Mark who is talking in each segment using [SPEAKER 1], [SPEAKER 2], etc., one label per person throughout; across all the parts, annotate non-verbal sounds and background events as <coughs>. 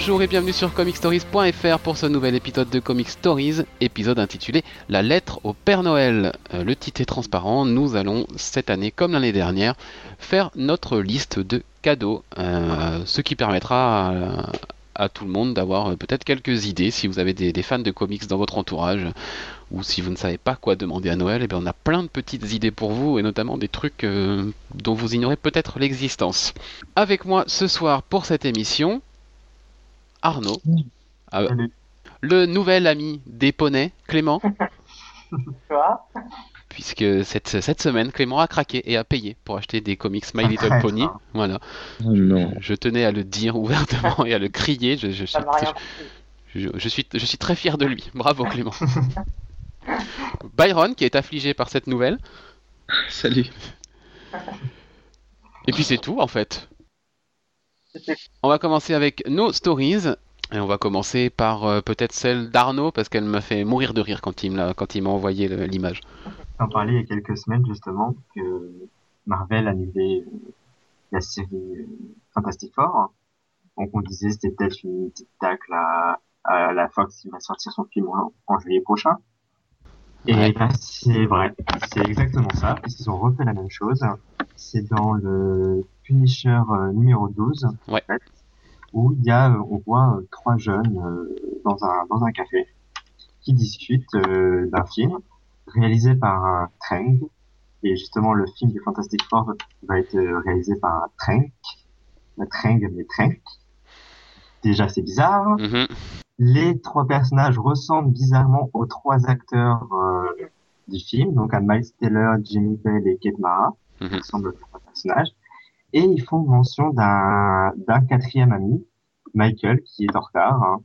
[SPEAKER 1] Bonjour, et bienvenue sur comicstories.fr pour ce nouvel épisode de Comic Stories, épisode intitulé La lettre au Père Noël. Euh, le titre est transparent, nous allons cette année comme l'année dernière faire notre liste de cadeaux, euh, ce qui permettra à, à tout le monde d'avoir euh, peut-être quelques idées si vous avez des, fans de comics dans votre entourage ou si vous ne savez pas quoi demander à Noël, eh bien on a plein de petites idées pour vous et notamment des trucs euh, dont vous ignorez peut-être l'existence. Avec moi ce soir pour cette émission, Arnaud, Ah, le nouvel ami des poneys, Clément, <laughs> puisque cette, cette semaine Clément a craqué et a payé pour acheter des comics My
[SPEAKER 2] Un
[SPEAKER 1] Little Pony. Voilà,
[SPEAKER 3] Oh non.
[SPEAKER 1] je tenais à le dire ouvertement et à le crier. Je, je suis, je suis très fier de lui. Bravo Clément. <laughs> Byron qui est affligé par cette nouvelle.
[SPEAKER 3] Salut.
[SPEAKER 1] Et puis c'est tout en fait. On va commencer avec nos stories. Et on va commencer par euh, peut-être celle d'Arnaud parce qu'elle m'a fait mourir de rire quand il m'a envoyé l'image.
[SPEAKER 2] J'en parlais il y a quelques semaines justement que Marvel annulait la série euh, Fantastic Four. Donc on disait c'était peut-être une petite tacle à, la Fox qui va sortir son film en juillet prochain. Et
[SPEAKER 1] Ouais.
[SPEAKER 2] ben, c'est vrai, c'est exactement ça, puisqu'ils ont refait la même chose. C'est dans le Punisher euh, numéro 12,
[SPEAKER 1] Ouais.
[SPEAKER 2] en fait, où il y a, euh, on voit euh, trois jeunes dans un dans un café qui discutent d'un film réalisé par un Trank. Et justement, le film de Fantastic Four va être réalisé par un Trank. Trank, mais Trank. Déjà, c'est bizarre.
[SPEAKER 1] Mhm.
[SPEAKER 2] Les trois personnages ressemblent bizarrement aux trois acteurs euh, du film, donc à Miles Taylor, Jimmy Bell et Kate Mara,
[SPEAKER 1] Mhm.
[SPEAKER 2] qui ressemblent aux trois personnages. Et ils font mention d'un quatrième ami, Michael, qui est en retard. hein.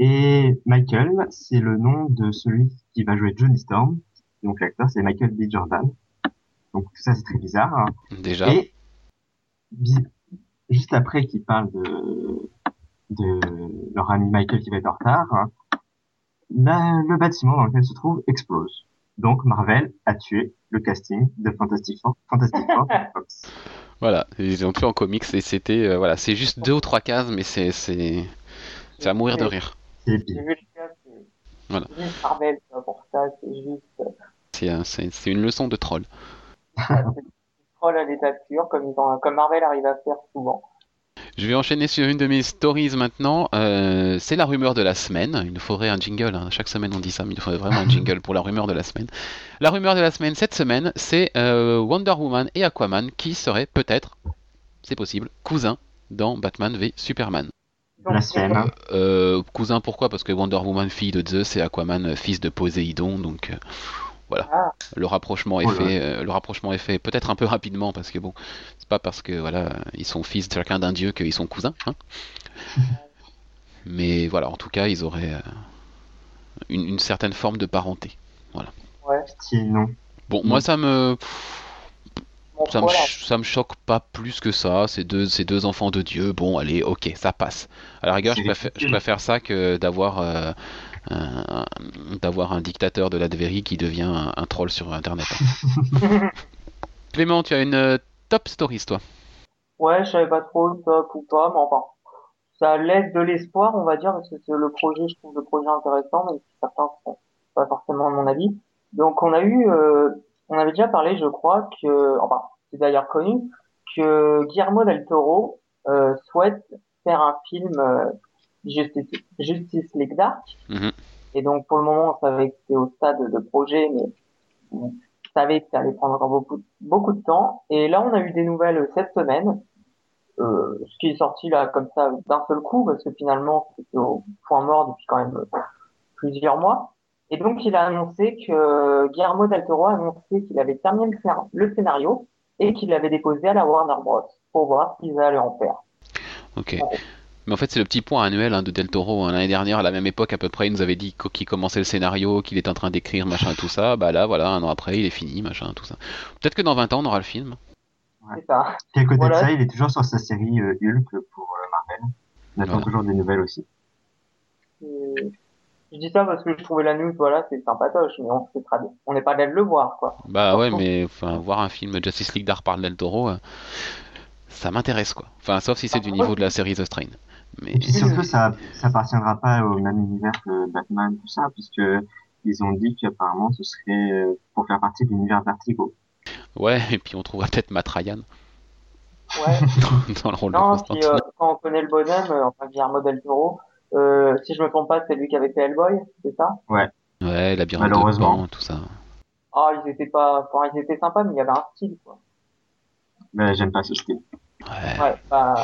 [SPEAKER 2] Et Michael, c'est le nom de celui qui va jouer Johnny Storm. Donc l'acteur, c'est Michael B. Jordan. Donc ça, c'est très bizarre. hein.
[SPEAKER 1] Déjà.
[SPEAKER 2] Et juste après qu'ils parlent de, de leur ami Michael qui va être en retard, hein, la- le bâtiment dans lequel il se trouve explose. Donc Marvel a tué le casting de Fantastic Four. Fantastic Four Fox. <laughs>
[SPEAKER 1] Voilà, ils ont tué en comics et c'était euh, voilà, c'est juste deux ou trois cases, mais c'est c'est c'est à mourir de rire.
[SPEAKER 2] C'est
[SPEAKER 1] Voilà.
[SPEAKER 4] juste Marvel, tu vois, pour ça, c'est juste euh,
[SPEAKER 1] C'est un- c'est c'est une leçon de troll. <laughs>
[SPEAKER 4] troll à l'état pur, comme, ils ont, comme Marvel arrive à faire souvent.
[SPEAKER 1] Je vais enchaîner sur une de mes stories maintenant. Euh, c'est la rumeur de la semaine. Il nous faudrait un jingle. hein. Chaque semaine on dit ça, mais il nous faudrait vraiment un jingle pour la rumeur de la semaine. La rumeur de la semaine cette semaine, c'est euh, Wonder Woman et Aquaman qui seraient peut-être, c'est possible, cousins dans Batman v Superman.
[SPEAKER 2] Blasphème.
[SPEAKER 1] Euh, cousin pourquoi? Parce que Wonder Woman fille de Zeus et Aquaman fils de Poséidon, donc voilà.
[SPEAKER 4] Ah.
[SPEAKER 1] Le rapprochement est
[SPEAKER 2] Oh
[SPEAKER 1] fait. euh, le rapprochement est fait peut-être un peu rapidement parce que bon, c'est pas parce que voilà ils sont fils de chacun d'un dieu qu'ils sont cousins. hein. Mais voilà, en tout cas ils auraient euh, une, une certaine forme de parenté.
[SPEAKER 2] Petit nom.
[SPEAKER 1] Bon,
[SPEAKER 2] Mm.
[SPEAKER 1] moi ça me
[SPEAKER 4] Bon,
[SPEAKER 1] ça me,
[SPEAKER 4] voilà.
[SPEAKER 1] ça me choque pas plus que ça. Ces deux, ces deux enfants de Dieu, bon, allez, ok, ça passe. À la rigueur, je préfère, je préfère ça que d'avoir euh, un, d'avoir un dictateur de la Dvérie qui devient un, un troll sur Internet. <laughs> Clément, tu as une euh, top stories, toi?
[SPEAKER 4] Ouais, je savais pas trop top ou pas, mais enfin, ça laisse de l'espoir, on va dire, parce que c'est le projet, je trouve le projet intéressant, même si certains sont pas forcément de mon avis. Donc, on a eu, euh, on avait déjà parlé, je crois, que, enfin, c'est d'ailleurs connu, que Guillermo del Toro euh, souhaite faire un film euh, Justice, Justice League Dark.
[SPEAKER 1] Mhm.
[SPEAKER 4] Et donc, pour le moment, on savait que c'était au stade de projet, mais on savait que ça allait prendre encore beaucoup, beaucoup de temps. Et là, on a eu des nouvelles cette semaine, euh, ce qui est sorti là comme ça d'un seul coup, parce que finalement, c'était au point mort depuis quand même euh, plusieurs mois. Et donc, il a annoncé que Guillermo del Toro a annoncé qu'il avait terminé le, scén- le scénario et qu'il l'avait déposé à la Warner Bros. pour voir s'ils allaient en faire.
[SPEAKER 1] Ok. Mais en fait, c'est le petit point annuel hein, de Del Toro. hein. L'année dernière, à la même époque à peu près, il nous avait dit qu- qu'il commençait le scénario, qu'il était en train d'écrire, machin, tout ça. Bah là, voilà, un an après, il est fini, machin, tout ça. Peut-être que dans 20 ans, on aura le film.
[SPEAKER 4] C'est ça.
[SPEAKER 2] Et à côté
[SPEAKER 4] Voilà.
[SPEAKER 2] de ça, il est toujours sur sa série euh, Hulk pour euh, Marvel. On attend
[SPEAKER 1] Voilà.
[SPEAKER 2] toujours des nouvelles aussi.
[SPEAKER 4] Et Je dis ça parce que je trouvais la news, voilà, c'est sympatoche, mais on sait très bien. On n'est pas là de le voir, quoi.
[SPEAKER 1] Bah ouais, mais enfin, voir un film Justice League d'art par Del Toro, euh, ça m'intéresse quoi. Enfin, sauf si c'est du niveau de la série The Strain. Mais
[SPEAKER 2] Et puis surtout, ça, ça appartiendra pas au même univers que Batman, tout ça, puisque ils ont dit qu'apparemment ce serait euh, pour faire partie de l'univers Vertigo.
[SPEAKER 1] ouais, et puis on trouvera peut-être Matt Ryan
[SPEAKER 4] Ouais. <laughs>
[SPEAKER 1] dans le rôle de
[SPEAKER 4] Non, puis, euh, quand on connaît le bonhomme, euh, enfin Guillermo del Toro, euh, si je me trompe pas, c'est lui qui avait fait Hellboy, c'est ça?
[SPEAKER 1] Ouais, labyrinthe de
[SPEAKER 2] Malheureusement.
[SPEAKER 1] Pan, tout ça.
[SPEAKER 4] Ah, ils étaient pas, enfin, ils étaient sympas, mais il y avait un style, quoi.
[SPEAKER 2] Mais j'aime pas ce style.
[SPEAKER 1] Ouais.
[SPEAKER 4] Ouais, bah,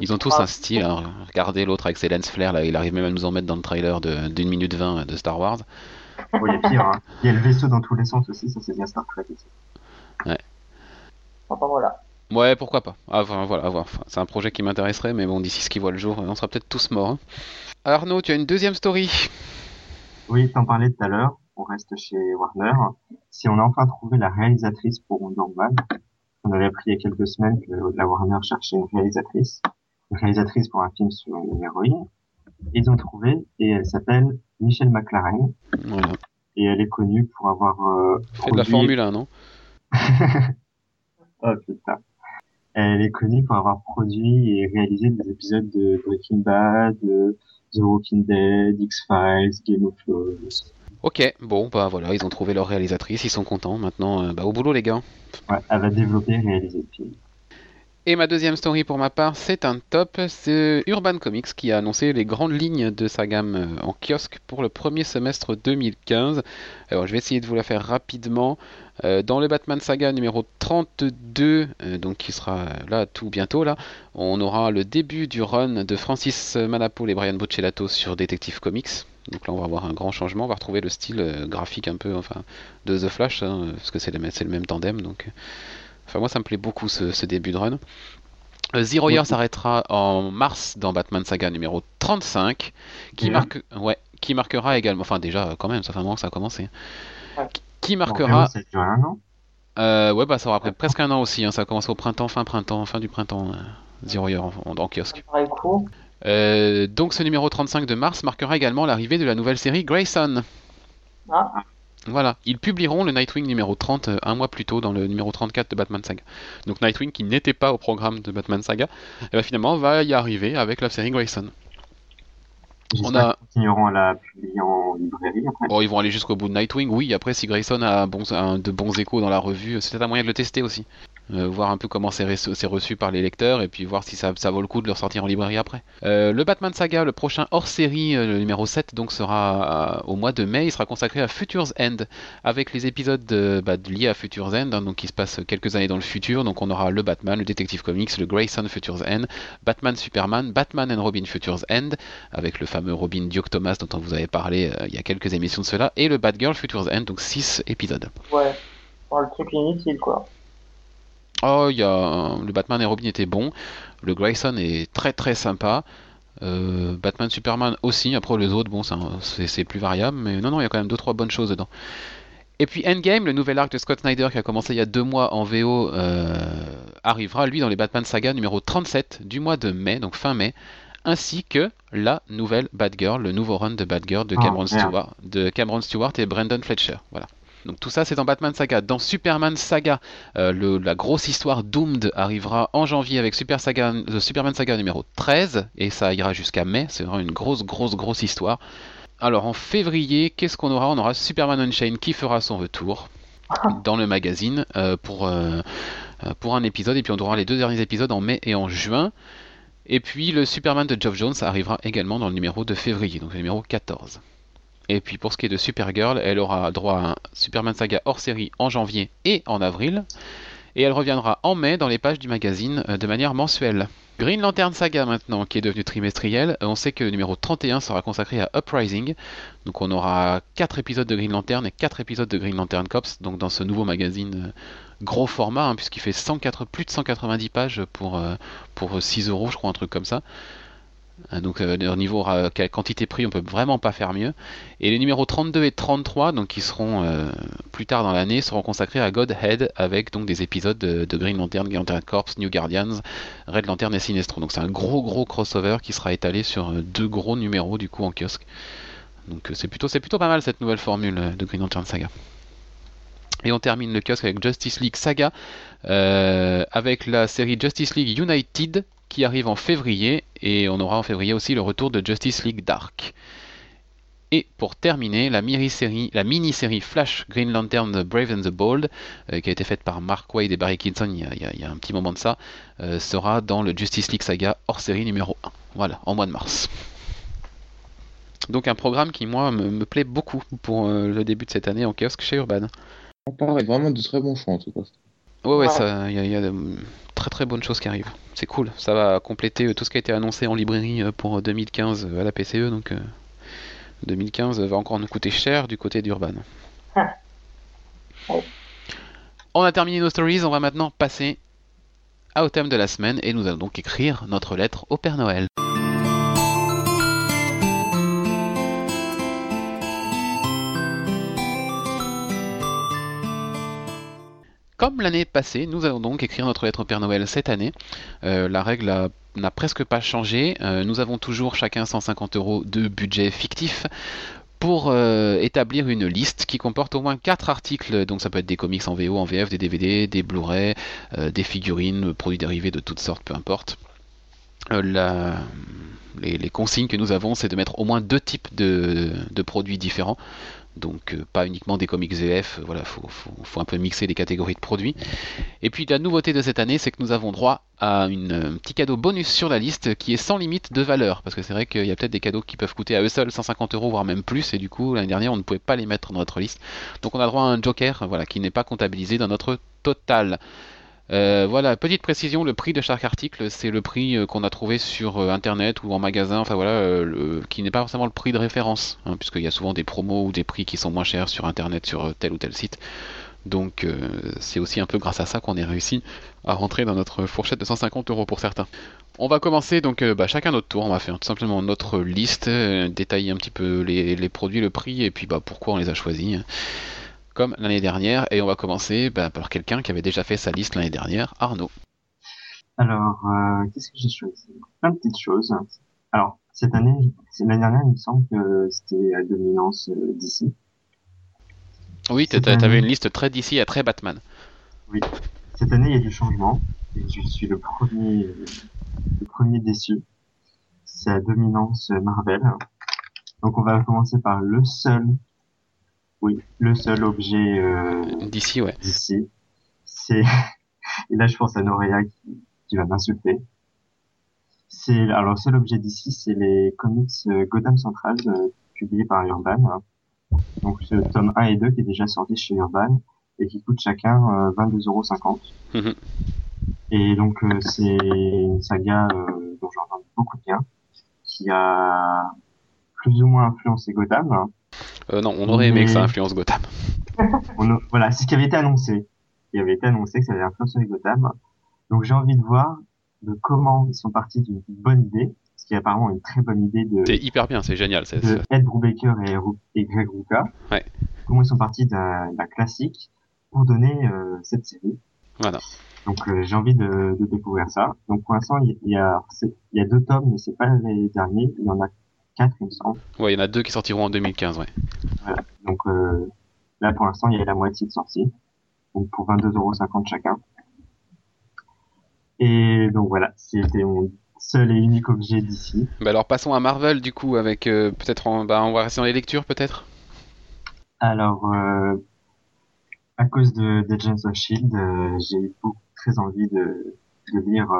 [SPEAKER 1] Ils ont tous un style. hein. Regardez l'autre avec ses lens flares, là, il arrive même à nous en mettre dans le trailer de- d'une minute vingt de Star Wars.
[SPEAKER 2] Oh, il y a pire, hein. Il y a le vaisseau dans tous les sens aussi, ça c'est bien Star Trek aussi.
[SPEAKER 4] Enfin, voilà.
[SPEAKER 1] Ouais, pourquoi pas. Ah, Enfin, voilà, à voir. Enfin, c'est un projet qui m'intéresserait, mais bon, d'ici ce qui voit le jour, on sera peut-être tous morts. hein. Arnaud, tu as une deuxième story.
[SPEAKER 2] Oui, t'en parlais tout à l'heure, on reste chez Warner. Si on a enfin trouvé la réalisatrice pour Wonder Woman, on avait appris il y a quelques semaines que la Warner cherchait une réalisatrice, une réalisatrice pour un film sur une héroïne. Ils ont trouvé et elle s'appelle Michelle McLaren
[SPEAKER 1] Voilà.
[SPEAKER 2] et elle est connue pour avoir euh,
[SPEAKER 1] Fait de la
[SPEAKER 2] produit-
[SPEAKER 1] Formule 1, non? <laughs>
[SPEAKER 2] Oh putain. Elle est connue pour avoir produit et réalisé des épisodes de Breaking Bad, de The Walking Dead, X-Files, Game of Thrones.
[SPEAKER 1] Ok, bon, bah voilà, ils ont trouvé leur réalisatrice, ils sont contents. Maintenant, euh, bah, au boulot, les gars.
[SPEAKER 2] Ouais, elle va développer et réaliser le film.
[SPEAKER 1] Et ma deuxième story pour ma part, c'est un top. C'est Urban Comics qui a annoncé les grandes lignes de sa gamme euh, en kiosque pour le premier semestre 2015. Alors je vais essayer de vous la faire rapidement. Euh, dans le Batman Saga numéro 32, euh, donc qui sera là tout bientôt là, on aura le début du run de Francis Manapul et Brian Buccellato sur Detective Comics. Donc là on va avoir un grand changement, on va retrouver le style euh, graphique un peu enfin de The Flash, hein, parce que c'est le, même tandem donc. euh, Enfin, moi, ça me plaît beaucoup ce, ce début de run. Euh, Zero Year s'arrêtera en mars dans Batman Saga numéro 35, qui,
[SPEAKER 2] Déjà
[SPEAKER 1] marque, ouais, qui marquera également. Enfin, déjà, quand même, ça fait un moment que ça a commencé.
[SPEAKER 4] Ouais.
[SPEAKER 1] Qui marquera. Euh, ouais, bah, ça aura pris presque un an aussi. hein, ça a commencé au printemps, fin printemps, fin du printemps. euh, Zero Year en, en- en kiosque. Euh, donc, ce numéro 35 de mars marquera également l'arrivée de la nouvelle série Grayson.
[SPEAKER 4] Ah.
[SPEAKER 1] Voilà, ils publieront le Nightwing numéro 30 euh, un mois plus tôt dans le numéro 34 de Batman Saga. Donc Nightwing qui n'était pas au programme de Batman Saga, et ben finalement va y arriver avec la série Grayson. On a-
[SPEAKER 2] continueront à la publier en librairie après.
[SPEAKER 1] Bon, ils vont aller jusqu'au bout de Nightwing, oui. Après, si Grayson a bons- un- de bons échos dans la revue, c'est peut-être un moyen de le tester aussi. Euh, voir un peu comment c'est reçu, reçu par les lecteurs et puis voir si ça, ça vaut le coup de le ressortir en librairie après. Euh, le Batman Saga, le prochain hors-série, euh, le numéro 7, donc sera au mois de mai. Il sera consacré à Future's End avec les épisodes de- bah, liés à Future's End, hein, donc qui se passent quelques années dans le futur. Donc on aura le Batman, le Detective Comics, le Grayson Future's End, Batman Superman, Batman and Robin Future's End avec le fameux Robin Duke Thomas dont on vous avait parlé il y a quelques émissions de cela, et le Batgirl Future's End, donc 6 épisodes.
[SPEAKER 4] Ouais. Le truc inutile, quoi.
[SPEAKER 1] Oh, y a un- le Batman et Robin était bon, le Grayson est très très sympa. Euh, Batman Superman aussi, après les autres, bon, c'est plus variable, mais non, non, il y a quand même deux trois bonnes choses dedans. Et puis Endgame, le nouvel arc de Scott Snyder qui a commencé il y a deux mois en VO, euh, arrivera lui dans les Batman Saga numéro 37 du mois de mai, donc fin mai, ainsi que la nouvelle Batgirl, le nouveau run de Batgirl de
[SPEAKER 2] Ah,
[SPEAKER 1] Cameron. Stewart, de Cameron Stewart et Brandon Fletcher. Voilà. Donc tout ça c'est dans Batman Saga. Dans Superman Saga, euh, le- la grosse histoire Doomed arrivera en janvier avec Super Saga, The Superman Saga numéro 13 et ça ira jusqu'à mai. C'est vraiment une grosse, grosse, grosse histoire. Alors en février, qu'est-ce qu'on aura? On aura Superman Unchained qui fera son retour <laughs> dans le magazine euh, pour, euh, euh, pour un épisode et puis on aura les deux derniers épisodes en mai et en juin. Et puis le Superman de Geoff Jones arrivera également dans le numéro de février, donc le numéro 14. Et puis pour ce qui est de Supergirl, elle aura droit à un Superman Saga hors série en janvier et en avril. Et elle reviendra en mai dans les pages du magazine euh, de manière mensuelle. Green Lantern Saga maintenant, qui est devenu trimestriel, euh, on sait que le numéro 31 sera consacré à Uprising. Donc on aura 4 épisodes de Green Lantern et 4 épisodes de Green Lantern Cops, donc dans ce nouveau magazine euh, gros format, hein, puisqu'il fait 104, plus de 190 pages pour, pour 6 euros, je crois, un truc comme ça. Euh, Donc euh, au niveau euh, quantité prix, on peut vraiment pas faire mieux. Et les numéros 32 et 33, donc qui seront plus tard dans l'année, seront consacrés à Godhead avec donc des épisodes de, Green Lantern, Green Lantern Corps, New Guardians, Red Lantern et Sinestro. Donc c'est un gros gros crossover qui sera étalé sur deux gros numéros du coup en kiosque. Donc c'est plutôt c'est plutôt pas mal cette nouvelle formule de Green Lantern Saga. Et on termine le kiosque avec Justice League Saga, avec la série Justice League United, qui arrive en février, et on aura en février aussi le retour de Justice League Dark. Et pour terminer, la mini-série, la mini-série Flash Green Lantern The Brave and the Bold, euh, qui a été faite par Mark Waid et Barry Kinson il y a, un petit moment de ça, euh, sera dans le Justice League Saga hors série numéro 1. Voilà, en mois de mars. Donc un programme qui, moi, me, plaît beaucoup pour euh, le début de cette année en kiosque chez Urban.
[SPEAKER 3] Ça paraît vraiment de très bons choix en tout cas.
[SPEAKER 1] Ouais, ouais, il y y a de très très bonnes choses qui arrivent. C'est cool. Ça va compléter euh, tout ce qui a été annoncé en librairie euh, pour 2015 à la PCE. Donc euh, 2015 va encore nous coûter cher du côté d'Urban.
[SPEAKER 4] Ouais.
[SPEAKER 1] On a terminé nos stories. On va maintenant passer au thème de la semaine et nous allons donc écrire notre lettre au Père Noël. Comme l'année passée, nous allons donc écrire notre lettre au Père Noël cette année. Euh, la règle n'a presque pas changé. Euh, nous avons toujours chacun 150 euros de budget fictif pour euh, établir une liste qui comporte au moins 4 articles. Donc ça peut être des comics en VO, en VF, des DVD, des Blu-ray, des figurines, produits dérivés de toutes sortes, peu importe. Les, consignes que nous avons, c'est de mettre au moins deux types de produits différents. Donc euh, pas uniquement des comics VF, euh, voilà, faut, un peu mixer les catégories de produits. Et puis la nouveauté de cette année, c'est que nous avons droit à un petit cadeau bonus sur la liste qui est sans limite de valeur. Parce que c'est vrai qu'il y a peut-être des cadeaux qui peuvent coûter à eux seuls 150 euros, voire même plus. Et du coup, l'année dernière, on ne pouvait pas les mettre dans notre liste. Donc on a droit à un joker voilà, qui n'est pas comptabilisé dans notre total. Euh, voilà, petite précision, le prix de chaque article, c'est le prix euh, qu'on a trouvé sur euh, internet ou en magasin, enfin voilà, qui n'est pas forcément le prix de référence, hein, puisqu'il y a souvent des promos ou des prix qui sont moins chers sur internet sur tel ou tel site. Donc c'est aussi un peu grâce à ça qu'on est réussi à rentrer dans notre fourchette de 150 euros pour certains. On va commencer donc bah, chacun notre tour, on va faire tout simplement notre liste, détailler un petit peu les, produits, le prix et puis bah, pourquoi on les a choisis. Comme l'année dernière, et on va commencer bah, par quelqu'un qui avait déjà fait sa liste l'année dernière, Arnaud.
[SPEAKER 2] Alors, euh, qu'est-ce que j'ai choisi? Plein de petites choses. Alors, cette année, c'est- l'année dernière, il me semble que c'était à dominance euh, d'ici.
[SPEAKER 1] Oui, t'avais une liste très DC à très Batman.
[SPEAKER 2] Cette année, il y a du changement. Et je suis le premier, le premier déçu. C'est à dominance Marvel. Donc, on va commencer par le seul, oui, le seul objet euh,
[SPEAKER 1] DC, ouais.
[SPEAKER 2] d'ici. C'est, <laughs> et là, je pense à Norea qui, qui va m'insulter. C'est, alors, le seul objet d'ici, c'est les comics euh, Gotham Central, euh, publiés par Urban. Donc, ce tome 1 et 2 qui est déjà sorti chez Urban et qui coûte chacun euh, 22,50€.
[SPEAKER 1] Mhm.
[SPEAKER 2] Et donc, euh, c'est une saga euh, dont j'ai entendu beaucoup de bien, qui a plus ou moins influencé Gotham. hein.
[SPEAKER 1] Euh, non, on aurait aimé que ça
[SPEAKER 2] Mais-
[SPEAKER 1] influence Gotham. <laughs>
[SPEAKER 2] On a- voilà, c'est ce qui avait été annoncé. Il avait été annoncé que ça avait influencé Gotham. Donc j'ai envie de voir de comment ils sont partis d'une bonne idée, ce qui est apparemment une très bonne idée de,
[SPEAKER 1] C'est hyper bien, c'est génial. c'est-
[SPEAKER 2] de Ed Brubaker et, Ru- et Greg Rucka.
[SPEAKER 1] Ouais.
[SPEAKER 2] Comment ils sont partis d'un d'un classique pour donner euh, cette série.
[SPEAKER 1] Voilà.
[SPEAKER 2] Donc euh, j'ai envie de, de découvrir ça. Donc pour l'instant y, a il y a deux tomes, mais c'est pas les derniers. Il y en a il me semble.
[SPEAKER 1] Ouais, il y en a deux qui sortiront en 2015, ouais.
[SPEAKER 2] Donc euh, là pour l'instant il y a la moitié de sortie. Donc pour 22,50€ chacun. Et donc voilà, c'était mon seul et unique objet d'ici.
[SPEAKER 1] Bah alors passons à Marvel du coup avec euh, peut-être en- bah, on va rester dans les lectures peut-être?
[SPEAKER 2] Alors, euh, à cause de Agents of Shield, euh, j'ai eu beaucoup, très envie de, de lire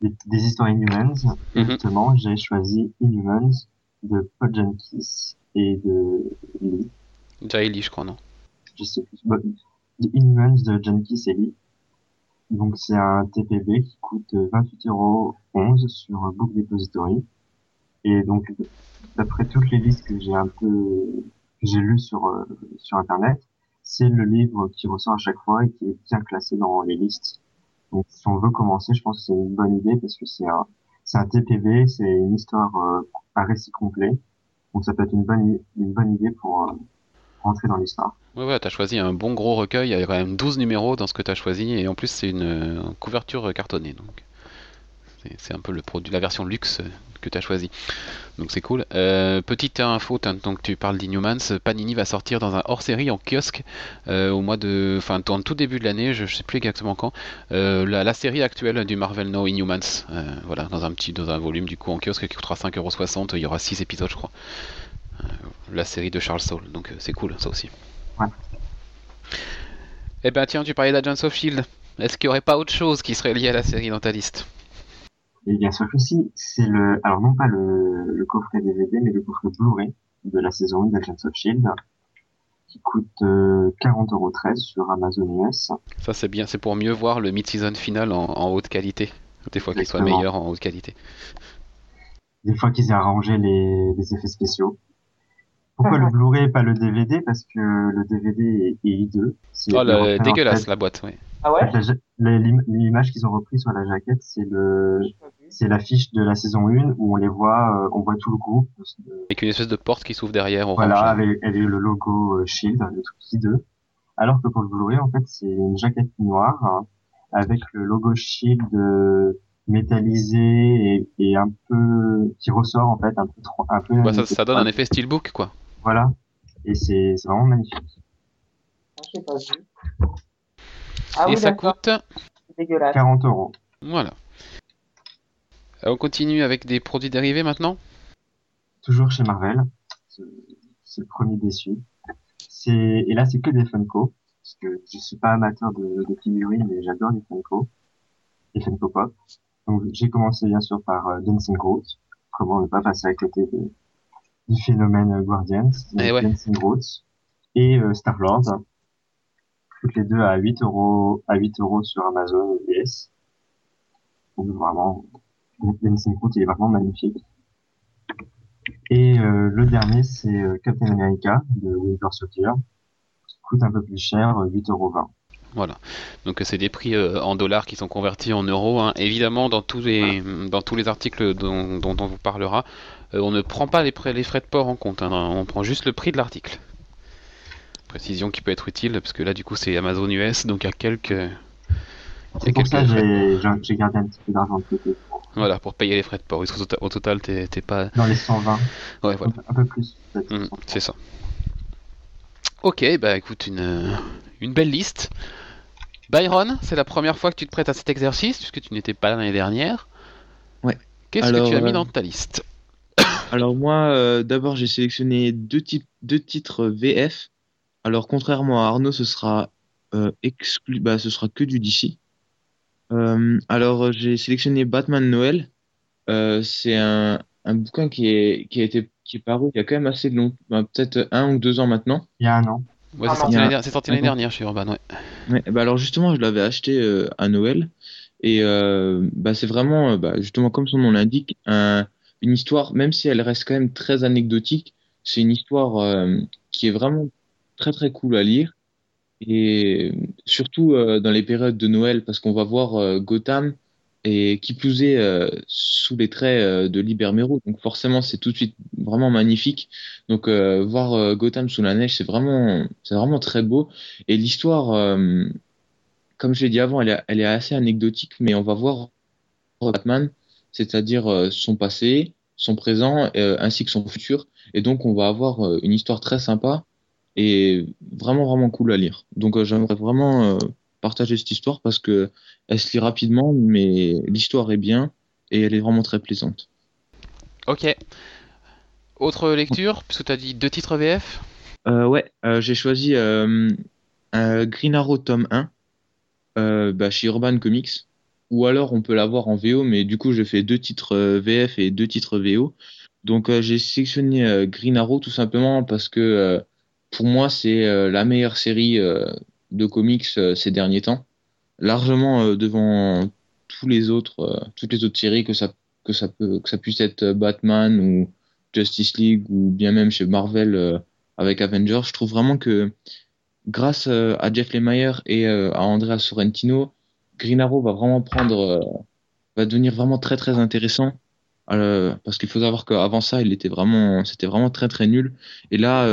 [SPEAKER 2] des, des histoires Inhumans.
[SPEAKER 1] Mhm.
[SPEAKER 2] Justement, j'ai choisi Inhumans de Paul Jenkins et de Lee.
[SPEAKER 1] Jaili, je crois, non
[SPEAKER 2] Je sais plus. Bon, The Inhumans de Jenkins et Lee. Donc c'est un TPB qui coûte 28,11€ sur Book Depository. Et donc, d'après toutes les listes que j'ai un peu, que j'ai lues sur, euh, sur Internet, c'est le livre qui ressort à chaque fois et qui est bien classé dans les listes. Si on veut commencer, je pense que c'est une bonne idée parce que c'est un, c'est un TPB, c'est une histoire, euh, un récit complet. Donc, ça peut être une bonne, une idée pour euh, rentrer dans l'histoire.
[SPEAKER 1] Ouais, ouais, t'as choisi un bon gros recueil, il y a quand même 12 numéros dans ce que t'as choisi, et en plus c'est une euh, couverture cartonnée, donc c'est c'est un peu le produit, la version luxe que tu as choisi. Donc c'est cool. Euh, petite info, donc tu parles d'Inhumans, Panini va sortir dans un hors-série en kiosque euh, au mois de, enfin en tout début de l'année, je, sais plus exactement quand, euh, la, série actuelle du Marvel No Inhumans, voilà, dans un petit, dans un volume du coup en kiosque qui coûtera 5,60€, il y aura 6 épisodes je crois. la série de Charles Soule, donc c'est cool ça aussi.
[SPEAKER 2] Ouais.
[SPEAKER 1] Eh ben tiens, tu parlais d'Agents of Shield. Est-ce qu'il n'y aurait pas autre chose qui serait lié à la série dans ta liste?
[SPEAKER 2] Et bien sûr que si, c'est le, alors non pas le, le coffret DVD, mais le coffret Blu-ray de la saison 1 d'Agents of Shield, qui coûte 40,13€ euh, sur Amazon US.
[SPEAKER 1] Ça c'est bien, c'est pour mieux voir le mid-season final en, haute qualité. Des fois qu'il soit meilleur en haute qualité.
[SPEAKER 2] Des fois qu'ils aient arrangé les, les effets spéciaux. Pourquoi le Blu-ray et pas le DVD Parce que le DVD est, hideux.
[SPEAKER 1] Oh, le, dégueulasse la boîte, oui.
[SPEAKER 4] Ah ouais?
[SPEAKER 2] L'image qu'ils ont repris sur la jaquette, c'est le, c'est l'affiche de la saison 1 où on les voit, euh, on voit tout le groupe.
[SPEAKER 1] Avec une espèce de porte qui s'ouvre derrière.
[SPEAKER 2] Voilà, avec, avec, le logo euh, Shield, le truc hideux. Alors que pour le Blu-ray, en fait, c'est une jaquette noire hein, avec le logo Shield euh, métallisé et, et, un peu qui ressort en fait un peu trop, un peu.
[SPEAKER 1] Bah, ça, ça donne un effet steelbook quoi.
[SPEAKER 2] Voilà, et c'est vraiment magnifique.
[SPEAKER 4] Je pas
[SPEAKER 1] ah et ça coûte
[SPEAKER 2] 40 euros.
[SPEAKER 1] Voilà. Euh, on continue avec des produits dérivés maintenant
[SPEAKER 2] Toujours chez Marvel. C'est le premier déçu. Et là, c'est que des Funko. Parce que je suis pas amateur de, de figurines, mais j'adore les Funko. Les Funko Pop. Donc, j'ai commencé bien sûr par euh, Dancing Groot. Comment ne pas passer à côté du phénomène Guardians.
[SPEAKER 1] Et eh
[SPEAKER 2] Dancing Groot. Et euh, Star-Lord toutes les deux à 8 euros, à 8 euros sur Amazon US. Donc vraiment, Il est vraiment magnifique. Et euh, le dernier, c'est euh, Captain America de Winter Soldier, qui coûte un peu plus cher, 8,20 euros.
[SPEAKER 1] Voilà. Donc c'est des prix euh, en dollars qui sont convertis en euros. Hein. Évidemment, dans tous les dans tous les articles dont, dont on vous parlera, on ne prend pas les, les frais de port en compte. Hein. On prend juste le prix de l'article précision qui peut être utile, parce que là, du coup, c'est Amazon US, donc il y a quelques.
[SPEAKER 2] C'est pour ça que j'ai gardé un petit peu d'argent de côté.
[SPEAKER 1] Voilà, pour payer les frais de port. Au total, t'es pas.
[SPEAKER 2] Dans les 120.
[SPEAKER 1] Ouais, voilà.
[SPEAKER 2] Un peu plus.
[SPEAKER 1] Mmh, c'est ça. Ok, bah écoute, une, une belle liste. Byron, c'est la première fois que tu te prêtes à cet exercice, puisque tu n'étais pas là l'année dernière.
[SPEAKER 3] Ouais.
[SPEAKER 1] Qu'est-ce que tu as mis
[SPEAKER 3] euh,
[SPEAKER 1] dans ta liste <coughs>
[SPEAKER 3] Alors moi, euh, d'abord, j'ai sélectionné deux, types, deux titres VF alors, contrairement à Arnaud, ce sera euh, exclu, bah, ce sera que du DC. Euh, alors, j'ai sélectionné Batman Noël. Euh, c'est un, un bouquin qui est, qui a été, qui est paru il y a quand même assez long, bah, peut-être un ou deux ans maintenant.
[SPEAKER 2] Il y a un an.
[SPEAKER 1] Ouais, c'est sorti l'année dernière chez Urban, ouais.
[SPEAKER 3] ouais bah alors justement, je l'avais acheté euh, à Noël. Et euh, bah, c'est vraiment, euh, bah, justement, comme son nom l'indique, un, une histoire, même si elle reste quand même très anecdotique, c'est une histoire qui est vraiment très très cool à lire. Et surtout euh, dans les périodes de Noël, parce qu'on va voir euh, Gotham et qui plus est euh, sous les traits de Liber Mero. Donc forcément, c'est tout de suite vraiment magnifique. Donc voir Gotham sous la neige, c'est vraiment, c'est vraiment très beau. Et l'histoire, comme je l'ai dit avant, elle est assez anecdotique, mais on va voir Batman, c'est-à-dire son passé, son présent, ainsi que son futur. Et donc on va avoir une histoire très sympa et vraiment vraiment cool à lire. Donc euh, j'aimerais vraiment euh, partager cette histoire parce que elle se lit rapidement, mais l'histoire est bien et elle est vraiment très plaisante.
[SPEAKER 1] Ok. Autre lecture, puisque tu as dit deux titres VF
[SPEAKER 3] euh, Ouais, euh, j'ai choisi euh, Green Arrow tome 1 bah, chez Urban Comics. Ou alors on peut l'avoir en VO, mais du coup je fais deux titres VF et deux titres VO. Donc j'ai sélectionné Green Arrow tout simplement parce que pour moi, c'est euh, la meilleure série euh, de comics euh, ces derniers temps, largement devant tous les autres, toutes les autres séries que ça que ça peut que ça puisse être Batman ou Justice League ou bien même chez Marvel avec Avengers. Je trouve vraiment que grâce à Jeff Lemire et à Andrea Sorrentino, Green Arrow va vraiment prendre, va devenir vraiment très très intéressant. parce qu'il faut savoir qu'avant ça, il était vraiment, c'était vraiment très très nul. Et là,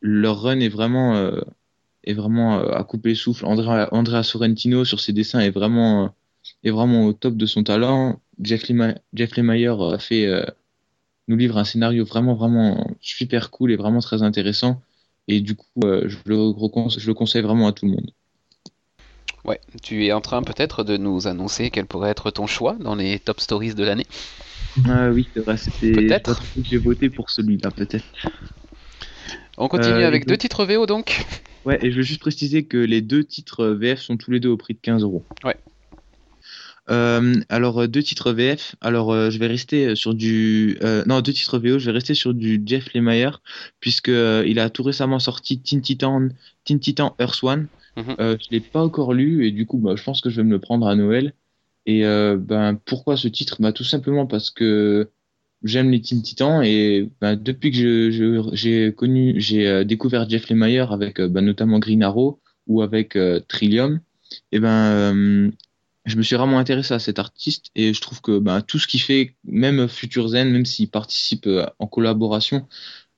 [SPEAKER 3] leur run est vraiment euh, est vraiment euh, à couper le souffle. Andrea, Andrea Sorrentino sur ses dessins est vraiment euh, est vraiment au top de son talent. Jeff, Lemire, Jeff Lemire a fait nous livre un scénario vraiment, vraiment super cool et vraiment très intéressant. Et du coup, je, le je le conseille vraiment à tout le monde.
[SPEAKER 1] Ouais, tu es en train peut-être de nous annoncer quel pourrait être ton choix dans les top stories de l'année?
[SPEAKER 3] Ah oui, c'est vrai, c'était.
[SPEAKER 1] Peut-être.
[SPEAKER 3] J'ai voté pour celui-là, peut-être.
[SPEAKER 1] On continue avec deux titres VO donc.
[SPEAKER 3] Ouais, et je veux juste préciser que les deux titres VF sont tous les deux au prix de 15 euros.
[SPEAKER 1] Ouais.
[SPEAKER 3] Euh, alors deux titres VF. Alors je vais rester sur du non deux titres VO. Je vais rester sur du Jeff Lemire puisque il a tout récemment sorti Teen Titan, Teen Titan Earth One. Mhm. je l'ai pas encore lu et du coup bah, je pense que je vais me le prendre à Noël. Et ben pourquoi ce titre? Bah tout simplement parce que j'aime les Teen Titans et ben, depuis que j'ai connu, j'ai découvert Jeff Lemire avec ben, notamment Green Arrow ou avec Trillium, et ben je me suis vraiment intéressé à cet artiste et je trouve que bah, tout ce qu'il fait, même Future Zen, même s'il participe euh, en collaboration,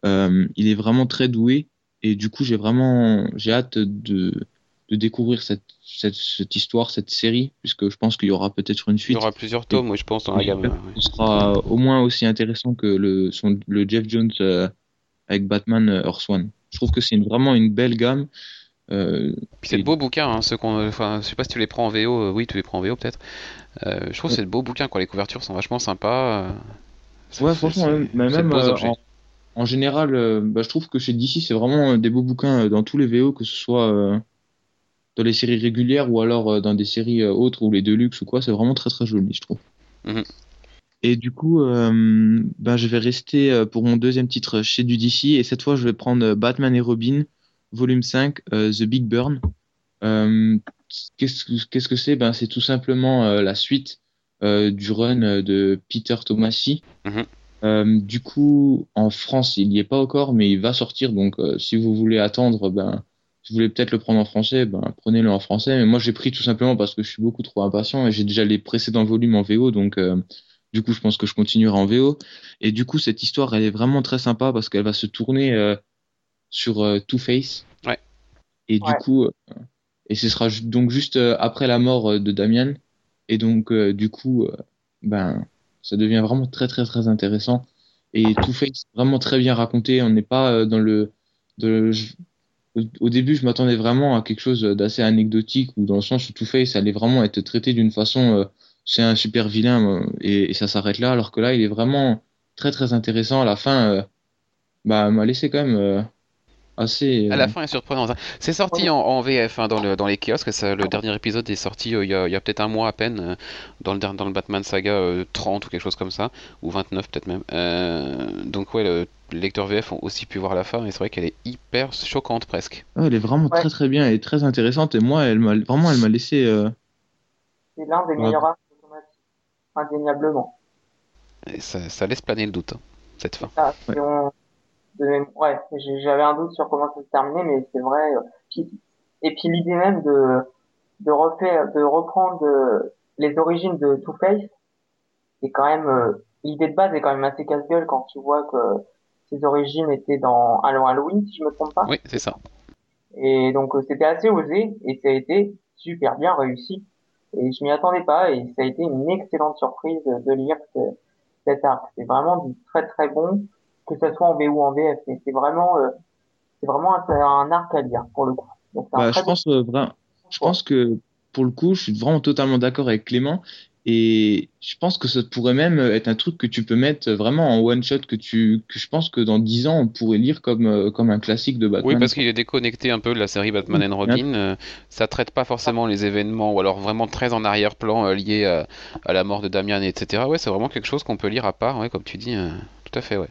[SPEAKER 3] euh, il est vraiment très doué et du coup j'ai vraiment j'ai hâte de, de découvrir cette, cette, cette, histoire, cette série, puisque je pense qu'il y aura peut-être une suite.
[SPEAKER 1] Il y aura plusieurs tomes, oui, je pense, dans la gamme.
[SPEAKER 3] Ce sera au moins aussi intéressant que le, son, le Jeff Jones euh, avec Batman Earth One. Je trouve que c'est vraiment une belle gamme.
[SPEAKER 1] Euh, c'est de beaux bouquins, hein, ceux qu'on, enfin, je sais pas si tu les prends en VO, euh, oui, tu les prends en VO peut-être. Euh, je trouve que c'est de beaux bouquins, quoi. Les couvertures sont vachement sympas.
[SPEAKER 3] ouais, franchement, même, en, général, bah, je trouve que chez DC, c'est vraiment des beaux bouquins dans tous les VO, que ce soit dans les séries régulières ou alors dans des séries autres ou les Deluxe ou quoi, c'est vraiment très très joli, je trouve. Mhm. Et du coup, bah, je vais rester pour mon deuxième titre chez du DC et cette fois, je vais prendre Batman et Robin volume 5, euh, The Big Burn. Euh, qu'est-ce que c'est? Ben, C'est tout simplement euh, la suite du run de Peter Tomasi. Mhm. du coup, en France, il n'y est pas encore, mais il va sortir. Donc, si vous voulez attendre, ben, vous voulez peut-être le prendre en français, ben, prenez-le en français. Mais moi, j'ai pris tout simplement parce que je suis beaucoup trop impatient et j'ai déjà les précédents volumes en VO. Donc, du coup, je pense que je continuerai en VO. Et du coup, cette histoire, elle est vraiment très sympa parce qu'elle va se tourner sur euh, Two-Face.
[SPEAKER 1] Ouais.
[SPEAKER 3] Et du coup, euh, et ce sera donc juste euh, après la mort de Damian. Et donc, du coup, ben, ça devient vraiment très, très, très intéressant. Et Two-Face, vraiment très bien raconté. On n'est pas dans le. De, au début, je m'attendais vraiment à quelque chose d'assez anecdotique, ou dans le sens où Two-Face allait vraiment être traité d'une façon, c'est un super vilain, et, et, ça s'arrête là, alors que là, il est vraiment très très intéressant. À la fin, bah, m'a laissé quand même assez.
[SPEAKER 1] À la euh, fin est surprenant. Hein. C'est sorti en, VF hein, dans, le, dans les kiosques. le dernier épisode est sorti euh, il y a, peut-être un mois à peine euh, dans, le, dans le Batman Saga 30 ou quelque chose comme ça, ou 29 peut-être même. donc ouais, le, les lecteurs VF ont aussi pu voir la fin et c'est vrai qu'elle est hyper choquante presque.
[SPEAKER 3] elle est vraiment très très bien et très intéressante et moi elle m'a vraiment elle m'a laissé.
[SPEAKER 4] C'est l'un des meilleurs arcs automatiques, indéniablement.
[SPEAKER 1] ça, ça, laisse planer le doute hein, cette fin
[SPEAKER 4] ouais, j'avais un doute sur comment ça se terminait, mais c'est vrai. Euh, et puis l'idée même de de refaire, de reprendre euh, les origines de Two Face, c'est quand même euh, l'idée de base est quand même assez casse-gueule quand tu vois que ses origines étaient dans Halloween, si je me trompe pas.
[SPEAKER 1] Oui, c'est ça.
[SPEAKER 4] Et donc c'était assez osé et ça a été super bien réussi. Et je m'y attendais pas et ça a été une excellente surprise de lire cet arc. C'est vraiment du très très bon que ce soit en VO ou en VF. C'est vraiment, euh, c'est vraiment un, arc à lire pour le coup.
[SPEAKER 3] bah, je pense euh, je pense que pour le coup, je suis vraiment totalement d'accord avec Clément. Et je pense que ça pourrait même être un truc que tu peux mettre vraiment en one shot que tu que je pense que dans 10 ans on pourrait lire comme euh, comme un classique de Batman.
[SPEAKER 1] Oui, parce qu'il est déconnecté un peu de la série Batman and Robin. ça traite pas forcément les événements ou alors vraiment très en arrière-plan liés à, à, la mort de Damian etc. Ouais, c'est vraiment quelque chose qu'on peut lire à part, ouais, comme tu dis. tout à fait, ouais.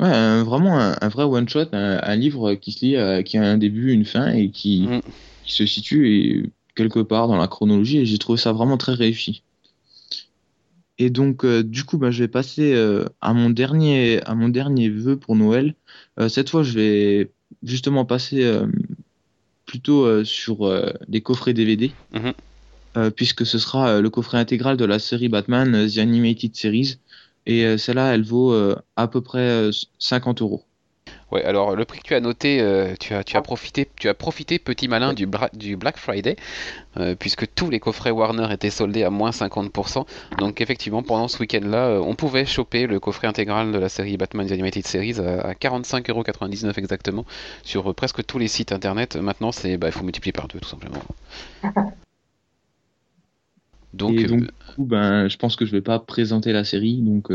[SPEAKER 3] Ouais, vraiment un, vrai one shot, un, livre qui se lit, euh, qui a un début, une fin et qui, mm. qui se situe quelque part dans la chronologie. Et j'ai trouvé ça vraiment très réussi. Et donc, euh, du coup, bah, je vais passer euh, à mon dernier, à mon dernier vœu pour Noël. cette fois, je vais justement passer plutôt sur des coffrets DVD, mm-hmm. puisque ce sera le coffret intégral de la série Batman, The Animated Series, et euh, celle-là, elle vaut euh, à peu près 50 euh, euros.
[SPEAKER 1] Ouais, alors le prix que tu as noté, euh, tu, as, tu, as profité, tu as profité, petit malin, du, bra- du Black Friday, euh, puisque tous les coffrets Warner étaient soldés à moins 50%. Donc effectivement, pendant ce week-end-là, euh, on pouvait choper le coffret intégral de la série Batman The Animated Series à, à 45,99€ exactement, sur presque tous les sites internet. Maintenant, c'est, bah, il faut multiplier par deux, tout simplement. Donc,
[SPEAKER 3] coup, ben, je pense que je vais pas présenter la série, donc.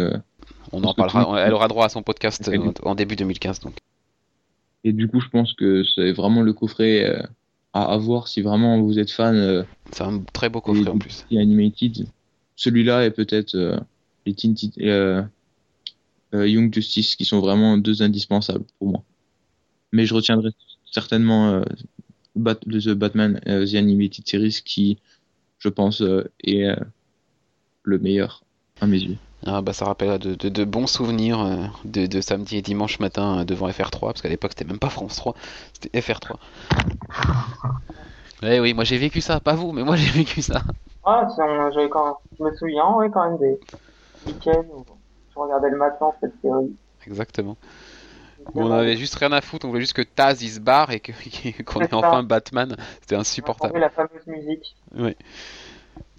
[SPEAKER 1] On en parlera, <laughs> elle aura droit à son podcast euh, en, début 2015. Donc.
[SPEAKER 3] Et du coup, je pense que c'est vraiment le coffret euh, à avoir si vraiment vous êtes fan euh,
[SPEAKER 1] C'est un très beau coffret en plus.
[SPEAKER 3] Animated. Celui-là et peut-être euh, les Teen euh, euh, Young Justice qui sont vraiment deux indispensables pour moi. Mais je retiendrai certainement Bat- The Batman The Animated Series qui, je pense, est le meilleur à mes yeux.
[SPEAKER 1] Ah bah ça rappelle de, de- de bons souvenirs euh, de, de samedi et dimanche matin euh, devant FR3, parce qu'à l'époque c'était même pas France 3, c'était FR3. <laughs> Eh oui, moi j'ai vécu ça, pas vous, mais moi <laughs> j'ai vécu ça.
[SPEAKER 4] Ah, on- j'avais quand je me souviens, ouais, quand même des week-ends où je regardais le matin cette série.
[SPEAKER 1] Exactement. On avait juste rien à foutre, on voulait juste que Taz il se barre et que- <laughs> qu'on
[SPEAKER 4] C'est
[SPEAKER 1] ait enfin Batman, c'était
[SPEAKER 4] On
[SPEAKER 1] insupportable.
[SPEAKER 4] entendait la fameuse musique.
[SPEAKER 1] Oui.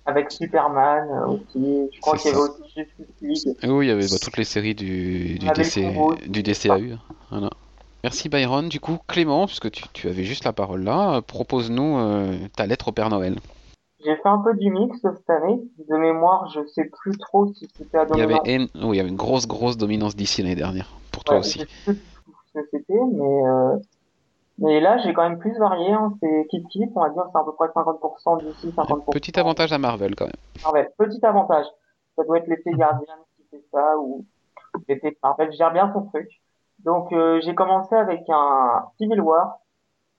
[SPEAKER 4] Avec Superman euh, aussi. Je crois qu'il y avait aussi Justice League.
[SPEAKER 1] Oui, il y avait bah, toutes les séries du, DC, du DCAU. Voilà. Merci Byron. Du coup, Clément, puisque tu, tu avais juste la parole là, euh, propose-nous euh, ta lettre au Père Noël.
[SPEAKER 4] J'ai fait un peu du mix cette année. De mémoire, je sais plus trop si c'était à
[SPEAKER 1] Il y avait, oui, il y avait une grosse, grosse dominance d'ici l'année dernière. Pour toi
[SPEAKER 4] Ouais,
[SPEAKER 1] aussi.
[SPEAKER 4] je sais plus ce que c'était, mais euh, mais là j'ai quand même plus varié. Hein. C'est Kit Kit, on va dire, c'est à peu près 50% d'ici, 50%.
[SPEAKER 1] Petit avantage à Marvel quand même.
[SPEAKER 4] Marvel. Petit avantage. Ça doit être l'effet Guardian qui fait ça ou l'effet Marvel gère bien son truc. Donc euh, j'ai commencé avec un Civil War,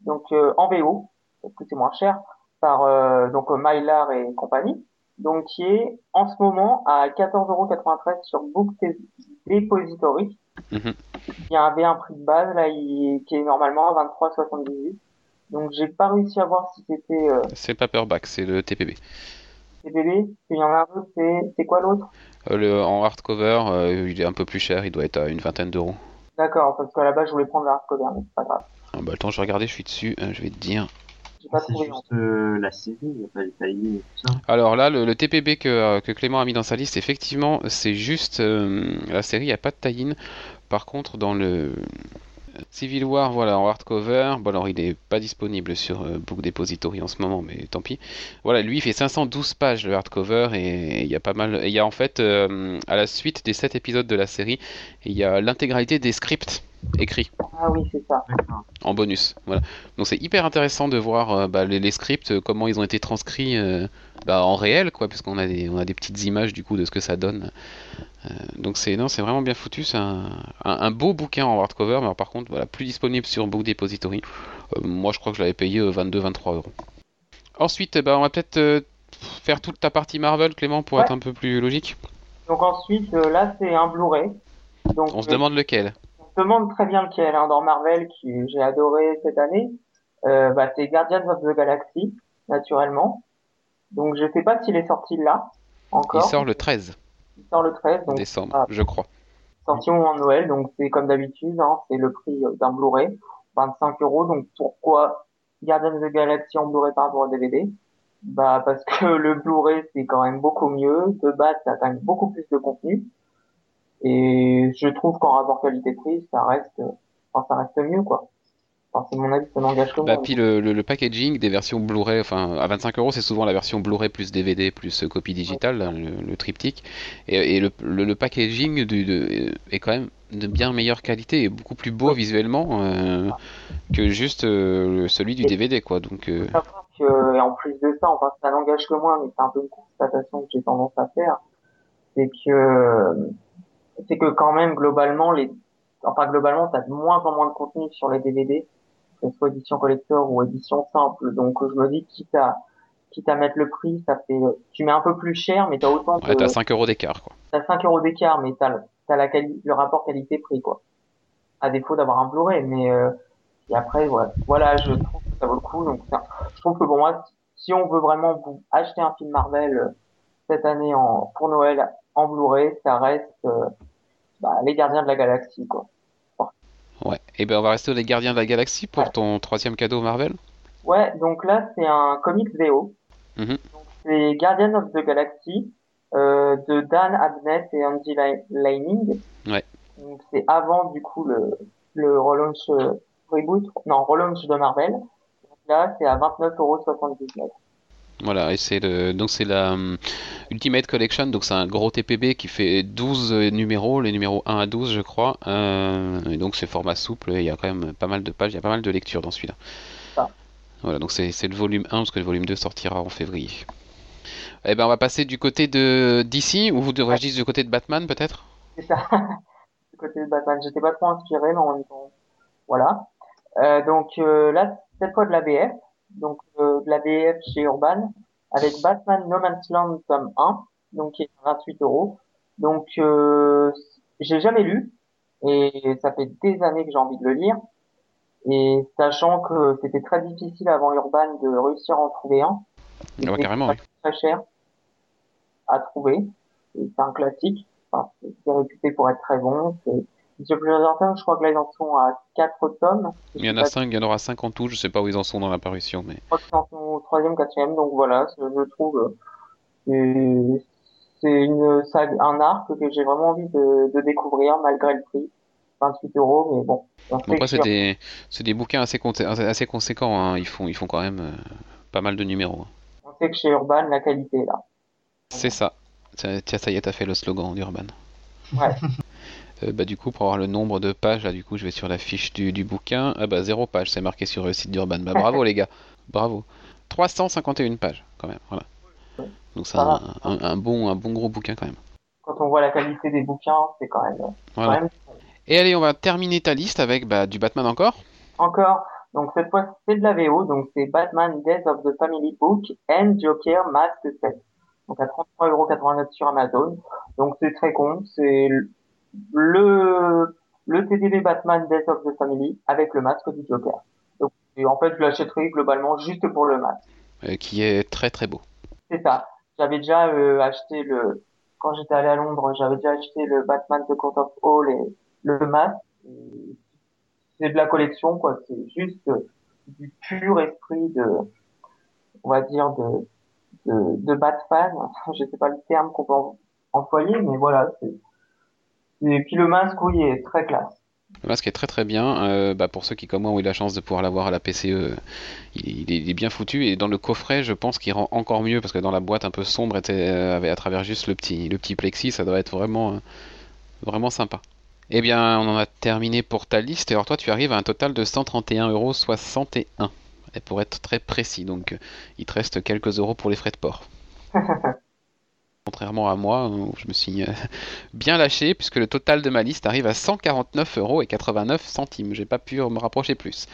[SPEAKER 4] donc euh, en VO, parce que c'est moins cher, par euh, donc Mylar et compagnie, donc qui est en ce moment à 14,93€ sur Book Depository.
[SPEAKER 1] Mhm.
[SPEAKER 4] Il y a un V1 prix de base là, il- qui est normalement à 23,78. Donc j'ai pas réussi à voir si c'était euh,
[SPEAKER 1] C'est le paperback, c'est le TPB.
[SPEAKER 4] CBD. Il y en a un autre, c'est quoi l'autre?
[SPEAKER 1] Euh, le, en hardcover, euh, il est un peu plus cher, il doit être à une vingtaine d'euros.
[SPEAKER 4] D'accord, parce qu'à la base je voulais prendre le hardcover, mais c'est pas grave.
[SPEAKER 1] Ah, bah, attends, je vais regarder, je suis dessus, euh, je vais te dire.
[SPEAKER 4] J'ai pas
[SPEAKER 2] C'est
[SPEAKER 4] trouvé.
[SPEAKER 2] juste euh, la série, il n'y a pas les tie et tout ça.
[SPEAKER 1] Alors là, le, le TPB que, euh, que Clément a mis dans sa liste, effectivement, c'est juste euh, la série, il n'y a pas de tie-in. Par contre, dans le Civil War, voilà, en hardcover, bon alors il n'est pas disponible sur euh, Book Depository en ce moment, mais tant pis. Voilà, lui il fait 512 pages le hardcover et il y a pas mal. Il y a en fait, euh, à la suite des 7 épisodes de la série, il y a l'intégralité des scripts écrits
[SPEAKER 4] Ah oui, c'est ça.
[SPEAKER 1] En bonus. Voilà. Donc c'est hyper intéressant de voir euh, bah, les, les scripts, euh, comment ils ont été transcrits euh, bah, en réel, quoi, puisqu'on a des, on a des petites images du coup de ce que ça donne. Euh, donc c'est non, c'est vraiment bien foutu. C'est un, un, un beau bouquin en hardcover, mais alors, par contre, voilà, plus disponible sur Book Depository. Moi, je crois que je l'avais payé 22-23 euros. Ensuite, ben, on va peut-être faire toute ta partie Marvel, Clément, pour
[SPEAKER 4] Ouais.
[SPEAKER 1] être un peu plus logique.
[SPEAKER 4] Donc ensuite, là c'est un Blu-ray.
[SPEAKER 1] On se demande lequel.
[SPEAKER 4] Se demande très bien lequel hein, dans Marvel que j'ai adoré cette année. Euh, bah, c'est Guardians of the Galaxy, naturellement. Donc je sais pas s'il est sorti là encore.
[SPEAKER 1] Il sort le 13
[SPEAKER 4] Il sort le 13, donc
[SPEAKER 1] décembre,
[SPEAKER 4] ah.
[SPEAKER 1] je crois.
[SPEAKER 4] sorti au moment de Noël, donc c'est comme d'habitude, hein, c'est le prix d'un Blu-ray, 25 euros. Donc pourquoi Guardians of the Galaxy en Blu-ray par rapport au DVD Bah parce que <laughs> le Blu-ray c'est quand même beaucoup mieux, de base ça a quand même beaucoup plus de contenu, et je trouve qu'en rapport qualité-prix ça reste, euh, enfin ça reste mieux quoi. Enfin c'est mon avis, ça n'engage que moi.
[SPEAKER 1] Bah, puis le, le- le packaging des versions Blu-ray, enfin à 25 euros, c'est souvent la version Blu-ray plus DVD plus euh, copie digitale, là, le, le triptyque. Et, et le, le, le packaging du, de, est quand même de bien meilleure qualité et beaucoup plus beau visuellement euh, que juste euh, celui du DVD, quoi. Donc euh,
[SPEAKER 4] que, et en plus de ça, enfin, ça n'engage que moi, mais c'est un peu une constatation que j'ai tendance à faire, c'est que, c'est que quand même, globalement, les, enfin, globalement, t'as de moins en moins de contenu sur les DVD, que ce soit édition collector ou édition simple. Donc, je me dis, quitte à, quitte à mettre le prix, ça fait, tu mets un peu plus cher, mais t'as autant
[SPEAKER 1] ouais,
[SPEAKER 4] de,
[SPEAKER 1] t'as 5 euros d'écart, quoi.
[SPEAKER 4] t'as 5 euros d'écart, mais t'as, le- t'as la quali- le rapport qualité-prix, quoi. À défaut d'avoir un Blu-ray, mais, euh, et après, voilà, voilà, je trouve que ça vaut le coup. Donc, ça- je trouve que pour moi, si on veut vraiment vous acheter un film Marvel euh, cette année en, pour Noël en Blu-ray, ça reste, euh, bah, les Gardiens de la Galaxie, quoi.
[SPEAKER 1] Ouais. Et ben on va rester les Gardiens de la Galaxie pour ton troisième cadeau Marvel.
[SPEAKER 4] Ouais, donc là c'est un comics VO. Donc c'est Guardian of the Galaxy euh, de Dan Abnett et Andy Li- Lining.
[SPEAKER 1] Ouais.
[SPEAKER 4] Donc c'est avant du coup le le relaunch euh, reboot, non relaunch de Marvel. Donc là c'est à 29,79€.
[SPEAKER 1] Voilà, et c'est le donc c'est la hum, Ultimate Collection, donc c'est un gros TPB qui fait 12 numéros, les numéros 1 à 12 je crois. Euh, et donc c'est format souple, il y a quand même pas mal de pages, il y a pas mal de lectures dans celui-là.
[SPEAKER 4] Ah.
[SPEAKER 1] Voilà, donc c'est c'est le volume 1 parce que le volume 2 sortira en février. Eh ben on va passer du côté de DC ou vous devrais-je dire du côté de Batman peut-être?
[SPEAKER 4] C'est ça. <laughs> du côté de Batman, j'étais pas trop inspiré, mais en même temps, voilà. Euh, donc euh, là, cette fois de la BF, donc euh, de la BF chez Urban, avec Batman No Man's Land tome 1, donc qui est à 28 euros. Donc euh, j'ai jamais lu, et ça fait des années que j'ai envie de le lire. Et sachant que c'était très difficile avant Urban de réussir à en trouver un,
[SPEAKER 1] Ah ouais, carrément, oui.
[SPEAKER 4] très cher à trouver. C'est un classique. Enfin, c'est c'est réputé pour être très bon. C'est Monsieur plusieurs tomes, je crois que là ils en sont à 4 tomes.
[SPEAKER 1] Il y en a 5, il y en aura 5 en tout, je sais pas où ils en sont dans l'apparition, mais
[SPEAKER 4] Je crois qu'ils en sont au troisième, quatrième, donc voilà, je trouve euh, c'est une un arc que j'ai vraiment envie de, de découvrir malgré le prix, 28 euros, mais bon.
[SPEAKER 1] Bon, après, c'est des, des bouquins assez, assez conséquents. hein. Ils, font, ils font quand même euh, pas mal de numéros. hein.
[SPEAKER 4] on sait que chez Urban la qualité est là.
[SPEAKER 1] C'est ça. Ça- Tiens, ça y est, t'as fait le slogan d'Urban.
[SPEAKER 4] Ouais. <laughs>
[SPEAKER 1] Euh, bah, du coup, pour avoir le nombre de pages, là, du coup, je vais sur la fiche du, du bouquin. Ah bah, zéro page, c'est marqué sur le site d'Urban. Bah, bravo, les gars. Bravo. 351 pages, quand même. Voilà. Donc, c'est
[SPEAKER 4] Ça
[SPEAKER 1] un,
[SPEAKER 4] va.
[SPEAKER 1] un- un bon, un bon gros bouquin, quand même.
[SPEAKER 4] Quand on voit la qualité des bouquins, c'est quand même,
[SPEAKER 1] Voilà.
[SPEAKER 4] quand même
[SPEAKER 1] Et allez, on va terminer ta liste avec bah, du Batman encore.
[SPEAKER 4] Encore, donc cette fois c'est de la VO, donc c'est Batman Death of the Family Book and Joker Mask Set. Donc à 33,89€ sur Amazon. Donc c'est très con, c'est le le TDV Batman Death of the Family avec le masque du Joker. Donc et en fait je l'achèterai globalement juste pour le masque.
[SPEAKER 1] euh, qui est très très beau.
[SPEAKER 4] C'est ça. J'avais déjà euh, acheté le quand j'étais allé à Londres, j'avais déjà acheté le Batman The Court of Hall et le masque. C'est de la collection quoi. C'est juste du pur esprit de, on va dire de de, de Batman. <laughs> Je sais pas le terme qu'on peut employer, mais voilà. c'est- Et puis le masque, oui, est très classe.
[SPEAKER 1] Le masque est très très bien. Euh, bah, pour ceux qui, comme moi, ont eu la chance de pouvoir l'avoir à la PCE, euh, il, il est, bien foutu. Et dans le coffret, je pense qu'il rend encore mieux parce que dans la boîte un peu sombre, était, euh, à travers juste le petit, le petit plexi, ça doit être vraiment, vraiment sympa. Eh bien, on en a terminé pour ta liste. Alors, toi, tu arrives à un total de 131,61€. Et pour être très précis, donc il te reste quelques euros pour les frais de port. <laughs> Contrairement à moi, où je me suis euh, <laughs> bien lâché, puisque le total de ma liste arrive à 149,89€. J'ai pas pu me rapprocher plus.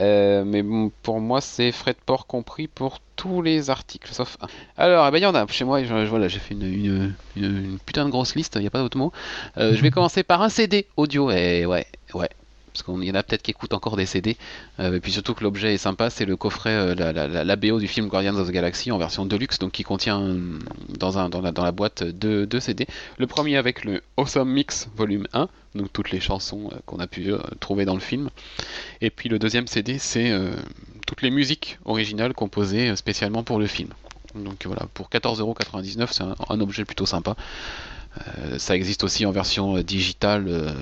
[SPEAKER 1] Euh, mais bon, pour moi, c'est frais de port compris pour tous les articles, sauf un. Alors, eh ben, il y en a chez moi. je- je- voilà, j'ai fait une, une- une- une putain de grosse liste, il n'y a pas d'autre mot. Euh, je vais <laughs> commencer par un CD audio. Et ouais, ouais. Parce qu'il y en a peut-être qui écoutent encore des CD. Euh, et puis surtout que l'objet est sympa, c'est le coffret, euh, la, BO du film Guardians of the Galaxy en version deluxe, donc qui contient euh, dans, la, boîte deux, deux CD. Le premier avec le Awesome Mix volume 1, donc toutes les chansons euh, qu'on a pu euh, trouver dans le film. Et puis le deuxième CD, c'est euh, toutes les musiques originales composées euh, spécialement pour le film. Donc voilà, pour 14,99€, c'est un objet plutôt sympa. Euh, ça existe aussi en version euh, digitale euh,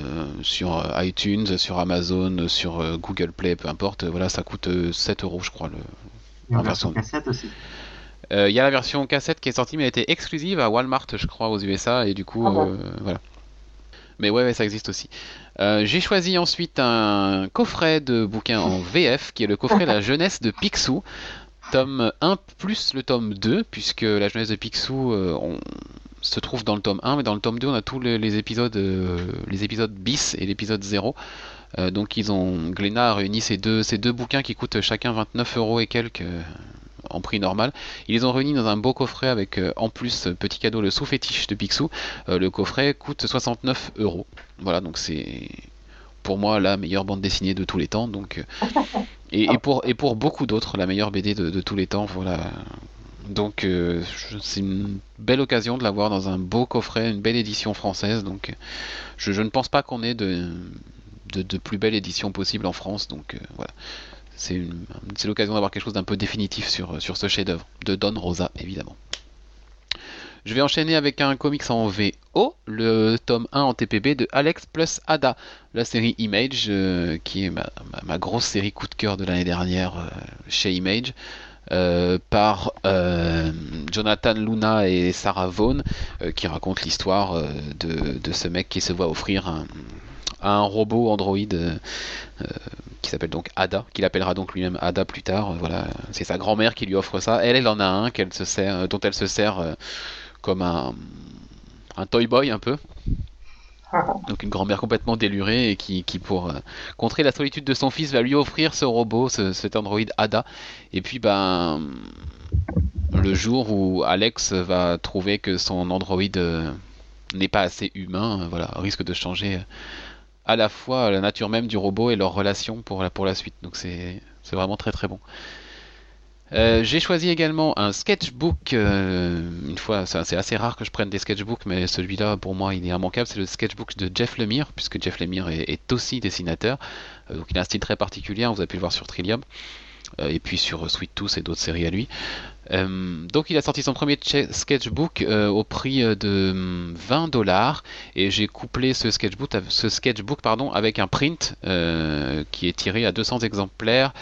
[SPEAKER 1] sur iTunes, sur Amazon, sur Google Play, peu importe. Voilà, ça coûte euh, 7 euros, je crois. Le...
[SPEAKER 2] Et en
[SPEAKER 1] En
[SPEAKER 2] version cassette aussi.
[SPEAKER 1] Euh, Il y a la version cassette qui est sortie, mais elle était exclusive à Walmart, je crois, aux USA, et du coup,
[SPEAKER 4] Ah bon
[SPEAKER 1] euh, voilà. Mais ouais, ouais, ça existe aussi. Euh, J'ai choisi ensuite un coffret de bouquins en <laughs> VF, qui est le coffret La jeunesse de Picsou, tome 1 plus le tome 2, puisque La jeunesse de Picsou on se trouve dans le tome 1, mais dans le tome 2, on a tous les, les épisodes, euh, les épisodes bis et l'épisode 0. Euh, donc ils ont Glénat a réuni ces deux, ces deux bouquins qui coûtent chacun 29 euros et quelques euh, en prix normal. Ils les ont réunis dans un beau coffret avec en plus petit cadeau le sous-fétiche de Picsou. Le coffret coûte 69 euros. Voilà donc c'est pour moi la meilleure bande dessinée de tous les temps. Donc et, et <laughs> pour et pour beaucoup d'autres la meilleure BD de, de tous les temps. Voilà. Donc euh, c'est une belle occasion de l'avoir dans un beau coffret, une belle édition française. Donc euh, je, ne pense pas qu'on ait de de, plus belle édition possible en France. Donc voilà, c'est l'occasion d'avoir quelque chose d'un peu définitif sur, sur ce chef-d'œuvre de Don Rosa, évidemment. Je vais enchaîner avec un comics en VO, le tome 1 en TPB de Alex plus Ada, la série Image, euh, qui est ma, grosse série coup de cœur de l'année dernière euh, chez Image. Euh, par Jonathan Luna et Sarah Vaughan, qui racontent l'histoire de, ce mec qui se voit offrir un, un robot Android qui s'appelle donc Ada, qu'il appellera donc lui-même Ada plus tard. voilà, c'est sa grand-mère qui lui offre ça. Elle, elle en a un qu'elle se sert, dont elle se sert comme un toy boy un peu. Donc une grand-mère complètement délurée et qui, pour euh, contrer la solitude de son fils va lui offrir ce robot, cet android Ada. Et puis ben le jour où Alex va trouver que son android euh, n'est pas assez humain, euh, voilà, risque de changer à la fois la nature même du robot et leur relation pour la, pour la suite. Donc c'est vraiment très très bon. Euh, j'ai choisi également un sketchbook. Euh, une fois, c'est assez rare que je prenne des sketchbooks, mais celui-là, pour moi, il est immanquable. C'est le sketchbook de Jeff Lemire, puisque Jeff Lemire est, aussi dessinateur. Euh, donc, il a un style très particulier. Vous avez pu le voir sur Trillium. et puis sur Sweet Tooth et d'autres séries à lui. Euh, donc il a sorti son premier sketchbook euh, au prix euh, de 20 hum, dollars et j'ai couplé ce sketchbook, avec un print qui est tiré à 200 exemplaires,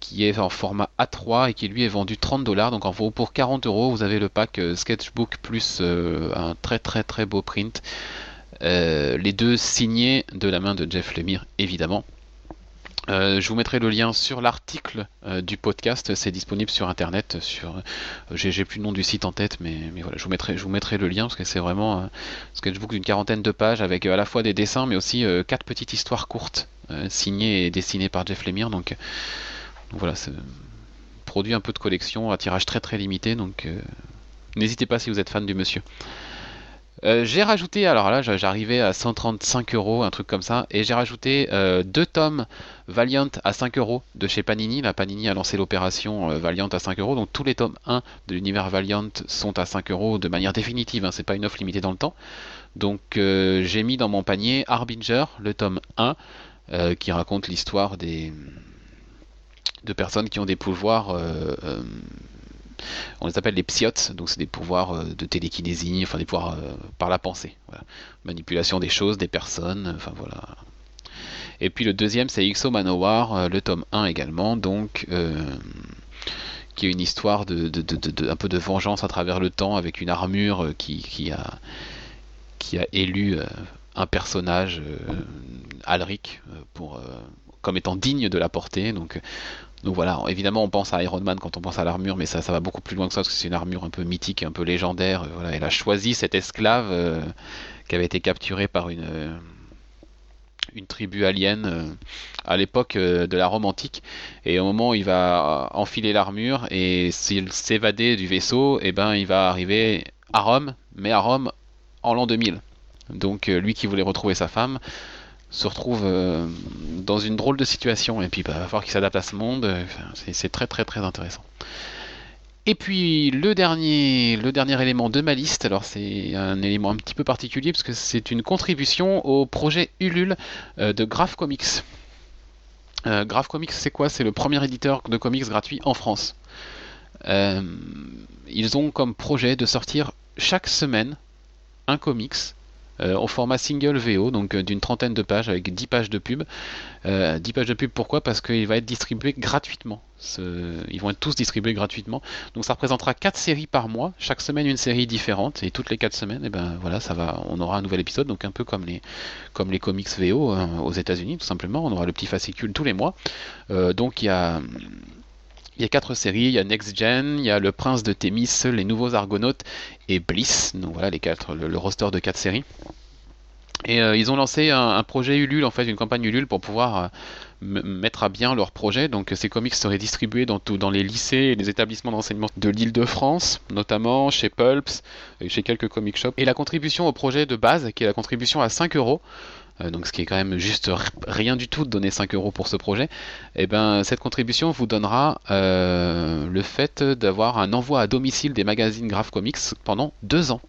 [SPEAKER 1] qui est en format A3 et qui lui est vendu 30 dollars. Donc en pour 40 euros vous avez le pack sketchbook plus un très très très beau print. les deux signés de la main de Jeff Lemire évidemment. Euh, je vous mettrai le lien sur l'article euh, du podcast. C'est disponible sur internet. Sur, euh, j'ai, plus le nom du site en tête, mais, voilà, je vous mettrai, je vous mettrai le lien parce que c'est vraiment un sketchbook d'une quarantaine de pages avec à la fois des dessins, mais aussi quatre petites histoires courtes signées et dessinées par Jeff Lemire. Donc, donc voilà, c'est produit un peu de collection à tirage très très limité. Donc n'hésitez pas si vous êtes fan du monsieur. Euh, j'ai rajouté, alors là j'arrivais à 135 euros, un truc comme ça, et j'ai rajouté euh, deux tomes Valiant à 5 euros de chez Panini. La Panini a lancé l'opération euh, Valiant à 5 euros, donc tous les tomes 1 de l'univers Valiant sont à 5 euros de manière définitive, hein, c'est pas une offre limitée dans le temps. Donc j'ai mis dans mon panier Harbinger, le tome 1, qui raconte l'histoire des de personnes qui ont des pouvoirs on les appelle les psiotes, donc c'est des pouvoirs euh, de télékinésie, enfin des pouvoirs euh, par la pensée. Manipulation des choses, des personnes, enfin voilà. Et puis le deuxième c'est Ixo Manowar, euh, le tome 1 également, donc qui est une histoire de, un peu de vengeance à travers le temps avec une armure qui, a, élu un personnage Alric comme étant digne de la portée. Donc donc voilà, évidemment on pense à Iron Man quand on pense à l'armure, mais ça, va beaucoup plus loin que ça, parce que c'est une armure un peu mythique, un peu légendaire. Voilà, elle a choisi cette esclave euh, qui avait été capturée par une, euh, tribu alien euh, à l'époque de la Rome antique. Et au moment où il va enfiler l'armure et s'il s'évader du vaisseau, eh ben il va arriver à Rome, mais à Rome en l'an 2000. Donc lui qui voulait retrouver sa femme, se retrouve euh, dans une drôle de situation et puis bah, il va falloir qu'il s'adapte à ce monde. c'est très très très intéressant. Et puis le dernier, le dernier élément de ma liste, alors c'est un élément un petit peu particulier parce que c'est une contribution au projet Ulule euh, de Graph Comics. Euh, Graph Comics c'est quoi? C'est le premier éditeur de comics gratuit en France. ils ont comme projet de sortir chaque semaine un comics euh, au format single VO, donc euh, d'une trentaine de pages avec 10 pages de pub. 10 euh, pages de pub, pourquoi? Parce qu'il va être distribué gratuitement. Ils vont être tous distribués gratuitement. Donc ça représentera 4 séries par mois, chaque semaine une série différente, et toutes les 4 semaines, et eh ben voilà, ça va, on aura un nouvel épisode, donc un peu comme les, comme les comics VO aux États-Unis, tout simplement. On aura le petit fascicule tous les mois. donc il y a il y a quatre séries, il y a Next Gen, il y a Le Prince de Thémis, Les Nouveaux Argonautes et Bliss. Donc voilà les quatre, le, roster de quatre séries. Et euh, ils ont lancé un, projet Ulule, en fait, une campagne Ulule pour pouvoir euh, mettre à bien leur projet. Donc ces comics seraient distribués dans, dans les lycées et les établissements d'enseignement de l'île de France, notamment chez Pulps, et chez quelques comic shops. Et la contribution au projet de base, qui est la contribution à 5 euros, euh, donc ce qui est quand même juste rien du tout de donner 5 euros pour ce projet, et eh ben cette contribution vous donnera euh, le fait d'avoir un envoi à domicile des magazines Graph Comics pendant deux ans.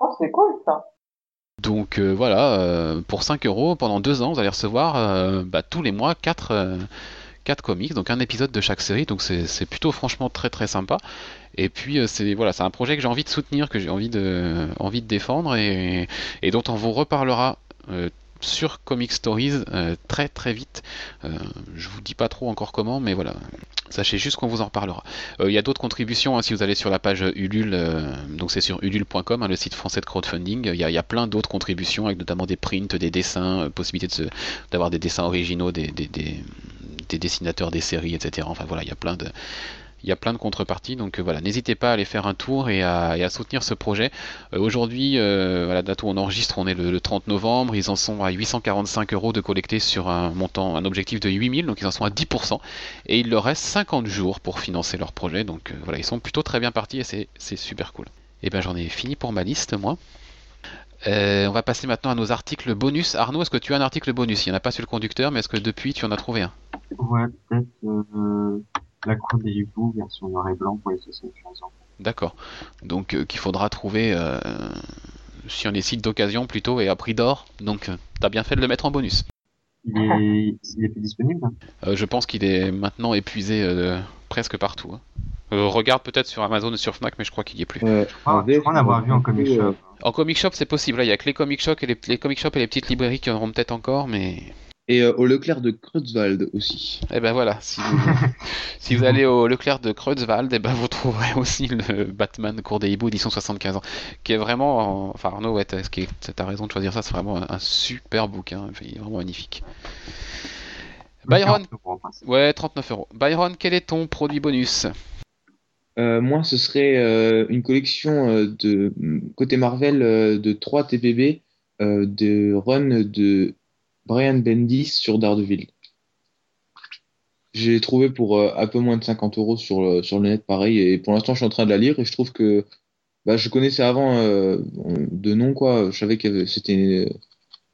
[SPEAKER 4] Oh, c'est cool ça
[SPEAKER 1] Donc voilà, pour 5 euros, pendant 2 ans, vous allez recevoir bah, tous les mois 4 quatre comics, donc un épisode de chaque série, donc c'est plutôt franchement très très sympa. Et puis euh, c'est voilà, c'est un projet que j'ai envie de soutenir, que j'ai envie de envie de défendre et, et dont on vous reparlera euh, sur Comic Stories euh, très très vite. je vous dis pas trop encore comment, mais voilà. Sachez juste qu'on vous en reparlera. Il y a d'autres contributions hein, si vous allez sur la page Ulule, donc c'est sur ulule.com, hein, le site français de crowdfunding. Il y a, plein d'autres contributions avec notamment des prints, des dessins, possibilité d'avoir des dessins originaux, des, des dessinateurs des séries, etc. Enfin voilà, il y a plein de il y a plein de contreparties. Donc euh, voilà, n'hésitez pas à aller faire un tour et à, soutenir ce projet. Euh, aujourd'hui, euh, à la date où on enregistre, on est le, 30 novembre. Ils en sont à 845 euros de collecter sur un montant, un objectif de 8000, donc ils en sont à 10%. Et il leur reste 50 jours pour financer leur projet. Donc voilà, ils sont plutôt très bien partis et c'est super cool. Et eh ben j'en ai fini pour ma liste, moi. on va passer maintenant à nos articles bonus. Arnaud, est-ce que tu as un article bonus? Il n'y en a pas sur le conducteur, mais est-ce que depuis tu en as trouvé un?
[SPEAKER 2] Ouais, peut-être la cour des hiboux version noir et blanc pour les 75 ans.
[SPEAKER 1] D'accord. Donc euh, qu'il faudra trouver euh, sur les sites d'occasion plutôt et à prix d'or. Donc euh, t'as bien fait de le mettre en bonus.
[SPEAKER 2] Il est, <laughs> il est plus disponible?
[SPEAKER 1] Hein Je pense qu'il est maintenant épuisé presque partout. Hein. regarde peut-être sur Amazon et sur Fnac, mais je crois qu'il y est plus.
[SPEAKER 2] je crois, en avoir vu en comic shop.
[SPEAKER 1] En comic shop, c'est possible. il y a que les comic shop et les, les comic shop et les petites librairies qui en auront peut-être encore, mais
[SPEAKER 3] et euh, au Leclerc de Kreuzwald aussi.
[SPEAKER 1] Et eh ben voilà, si vous, <laughs> si vous allez au Leclerc de Kreuzwald, et eh ben vous trouverez aussi le Batman Cour des Hiboux édition 75 ans, qui est vraiment, enfin Arnaud, ouais, t'as raison de choisir ça, c'est vraiment un, super bouquin, il est vraiment magnifique. Byron, ouais, 39 euros. Byron, quel est ton produit bonus?
[SPEAKER 3] Euh, Moi, ce serait euh, une collection de côté Marvel de 3 TPB de run de Brian Bendis sur Daredevil. J'ai trouvé pour euh, un peu moins de 50 euros sur le, sur le net, pareil. Et pour l'instant, je suis en train de la lire et je trouve que bah, je connaissais avant euh, de nom, quoi. Je savais que c'était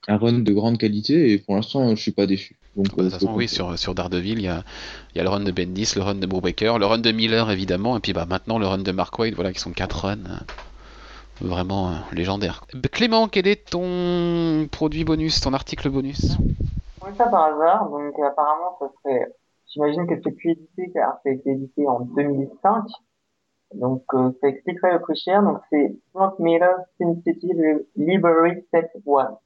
[SPEAKER 3] un run de grande qualité et pour l'instant, je suis pas déçu.
[SPEAKER 1] Donc, de toute façon, oui, sur, sur Daredevil, il y a, y a le run de Bendis, le run de Brubaker, le run de Miller, évidemment, et puis bah, maintenant le run de Mark Wade, voilà, qui sont quatre runs vraiment euh, légendaire. Clément, quel est ton produit bonus, ton article bonus?
[SPEAKER 4] Oui, ça par hasard. Donc apparemment, ça serait. J'imagine que c'est plus édité car ça a été édité en 2005. Donc euh, ça expliquerait le prix cher. Donc c'est Frank Miller Sin City Library Set 1.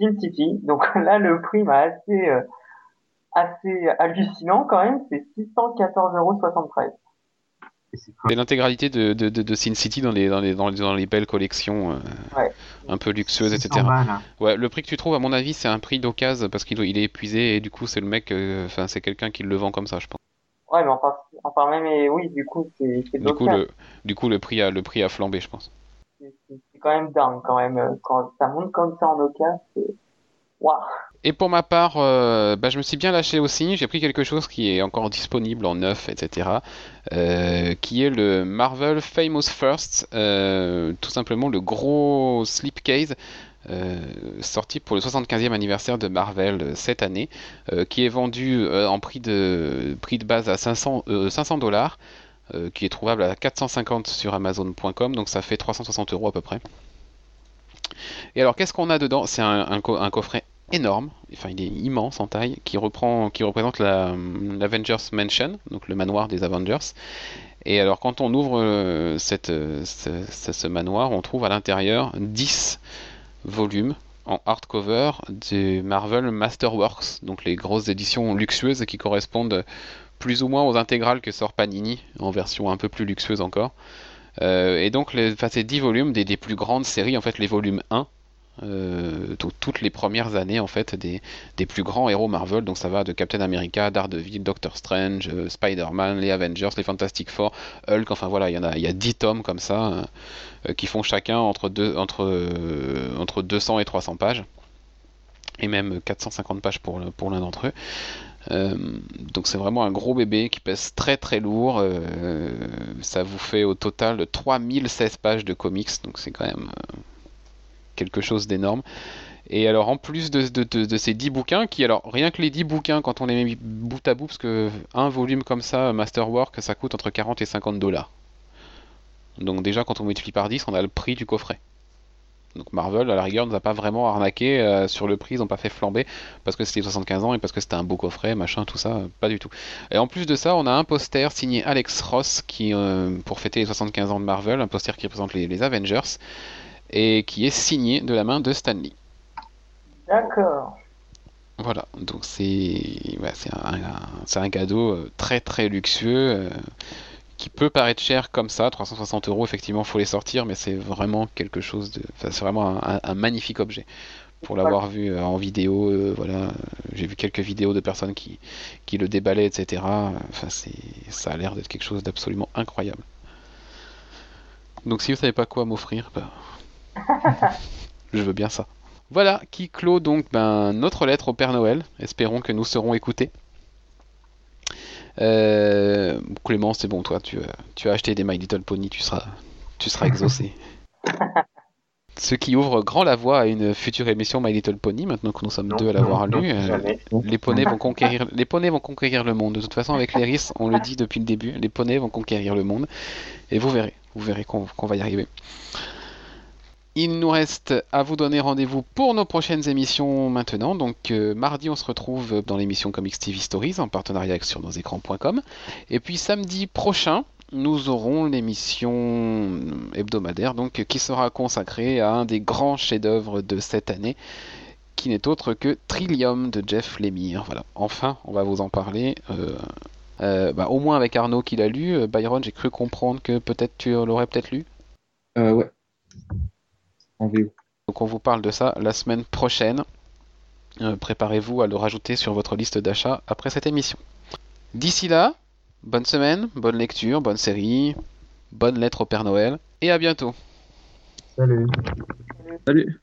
[SPEAKER 4] Sin City. Donc <laughs> là, le prix m'a assez euh, assez hallucinant quand même. C'est 614,73 euros.
[SPEAKER 1] C'est l'intégralité de, de, de, Sin City dans les, dans les, dans les, dans les belles collections euh, un peu luxueuses, etc. Hein. Ouais, le prix que tu trouves, à mon avis, c'est un prix d'occasion parce qu'il il est épuisé et du coup, c'est le mec, euh, enfin, c'est quelqu'un qui le vend comme ça, je pense.
[SPEAKER 4] Ouais, mais enfin, enfin même, et oui, du coup, c'est
[SPEAKER 1] du coup, le, du coup, le prix a, le prix a flambé, je pense.
[SPEAKER 4] C'est quand même dingue, quand même. Euh, quand ça monte comme ça en occasion, c'est. Waouh!
[SPEAKER 1] Et pour ma part, euh, bah, je me suis bien lâché aussi. J'ai pris quelque chose qui est encore disponible en neuf, etc. Euh, qui est le Marvel Famous First, euh, tout simplement le gros slipcase. sorti pour le 75e anniversaire de Marvel cette année, qui est vendu en prix de, prix de base à 500 dollars, qui est trouvable à 450 sur Amazon.com, donc ça fait 360 euros à peu près. Et alors, qu'est-ce qu'on a dedans? C'est un, un, coffret énorme, enfin il est immense en taille, qui reprend, qui représente l'Avengers Mansion, donc le manoir des Avengers. Et alors quand on ouvre euh, cette, euh, ce, manoir, on trouve à l'intérieur 10 volumes en hardcover du Marvel Masterworks, donc les grosses éditions luxueuses qui correspondent plus ou moins aux intégrales que sort Panini, en version un peu plus luxueuse encore. Euh, et donc les, ces 10 volumes des, des, plus grandes séries, en fait les volumes 1, euh, toutes les premières années en fait des, des, plus grands héros Marvel. Donc ça va de Captain America, Daredevil, Doctor Strange, euh, Spider-Man, les Avengers, les Fantastic Four, Hulk. Enfin voilà, il y en a, il y a 10 tomes comme ça euh, qui font chacun entre, deux, entre, entre 200 et 300 pages. Et même 450 pages pour, pour l'un d'entre eux. donc c'est vraiment un gros bébé qui pèse très très lourd. ça vous fait au total 3016 pages de comics, donc c'est quand même quelque chose d'énorme. Et alors en plus de, ces 10 bouquins, qui alors rien que les 10 bouquins, quand on les met bout à bout, parce que un volume comme ça, Masterwork, ça coûte entre 40 et 50 dollars. Donc déjà quand on multiplie par 10, on a le prix du coffret. Donc Marvel, à la rigueur, nous a pas vraiment arnaqué euh, sur le prix, ils n'ont pas fait flamber parce que c'était 75 ans et parce que c'était un beau coffret, machin, tout ça, pas du tout. Et en plus de ça, on a un poster signé Alex Ross qui, euh, pour fêter les 75 ans de Marvel, un poster qui représente les Avengers et qui est signé de la main de Stan Lee.
[SPEAKER 4] D'accord.
[SPEAKER 1] Voilà, donc c'est c'est un, un- un cadeau euh, très très luxueux euh, qui peut paraître cher comme ça, 360 euros, effectivement, faut les sortir, mais c'est vraiment quelque chose de. c'est vraiment un, magnifique objet. Pour l'avoir vu euh, en vidéo, euh, voilà, j'ai vu quelques vidéos de personnes qui, qui le déballaient, etc. Enfin, ça a l'air d'être quelque chose d'absolument incroyable. Donc si vous savez pas quoi m'offrir, bah, <laughs> je veux bien ça. Voilà qui clôt donc ben, notre lettre au Père Noël. Espérons que nous serons écoutés. Euh, Clément, c'est bon, toi, tu, euh, tu as acheté des My Little Pony, tu seras, tu seras exaucé. <laughs> Ce qui ouvre grand la voie à une future émission My Little Pony, maintenant que nous sommes
[SPEAKER 2] Non,
[SPEAKER 1] deux à l'avoir lu.
[SPEAKER 2] non,
[SPEAKER 1] euh, les poneys vont conquérir, les poneys vont conquérir le monde. De toute façon, avec l'Eris, on le dit depuis le début, les poneys vont conquérir le monde. Et vous verrez, vous verrez qu'on qu'on va y arriver. Il nous reste à vous donner rendez-vous pour nos prochaines émissions maintenant. Donc euh, mardi, on se retrouve dans l'émission Comics TV Stories en partenariat avec sur nos écrans.com. Et puis samedi prochain, nous aurons l'émission hebdomadaire donc qui sera consacrée à un des grands chefs-d'œuvre de cette année qui n'est autre que Trillium de Jeff Lemire. Voilà, enfin, on va vous en parler. euh, euh, bah, au moins avec Arnaud qui l'a lu. Byron, j'ai cru comprendre que peut-être tu l'aurais peut-être lu.
[SPEAKER 3] Ouais. En VO.
[SPEAKER 1] Donc on vous parle de ça la semaine prochaine. Euh, Préparez-vous à le rajouter sur votre liste d'achat après cette émission. D'ici là, bonne semaine, bonne lecture, bonne série, bonne lettre au Père Noël et à bientôt.
[SPEAKER 2] Salut.
[SPEAKER 3] Salut.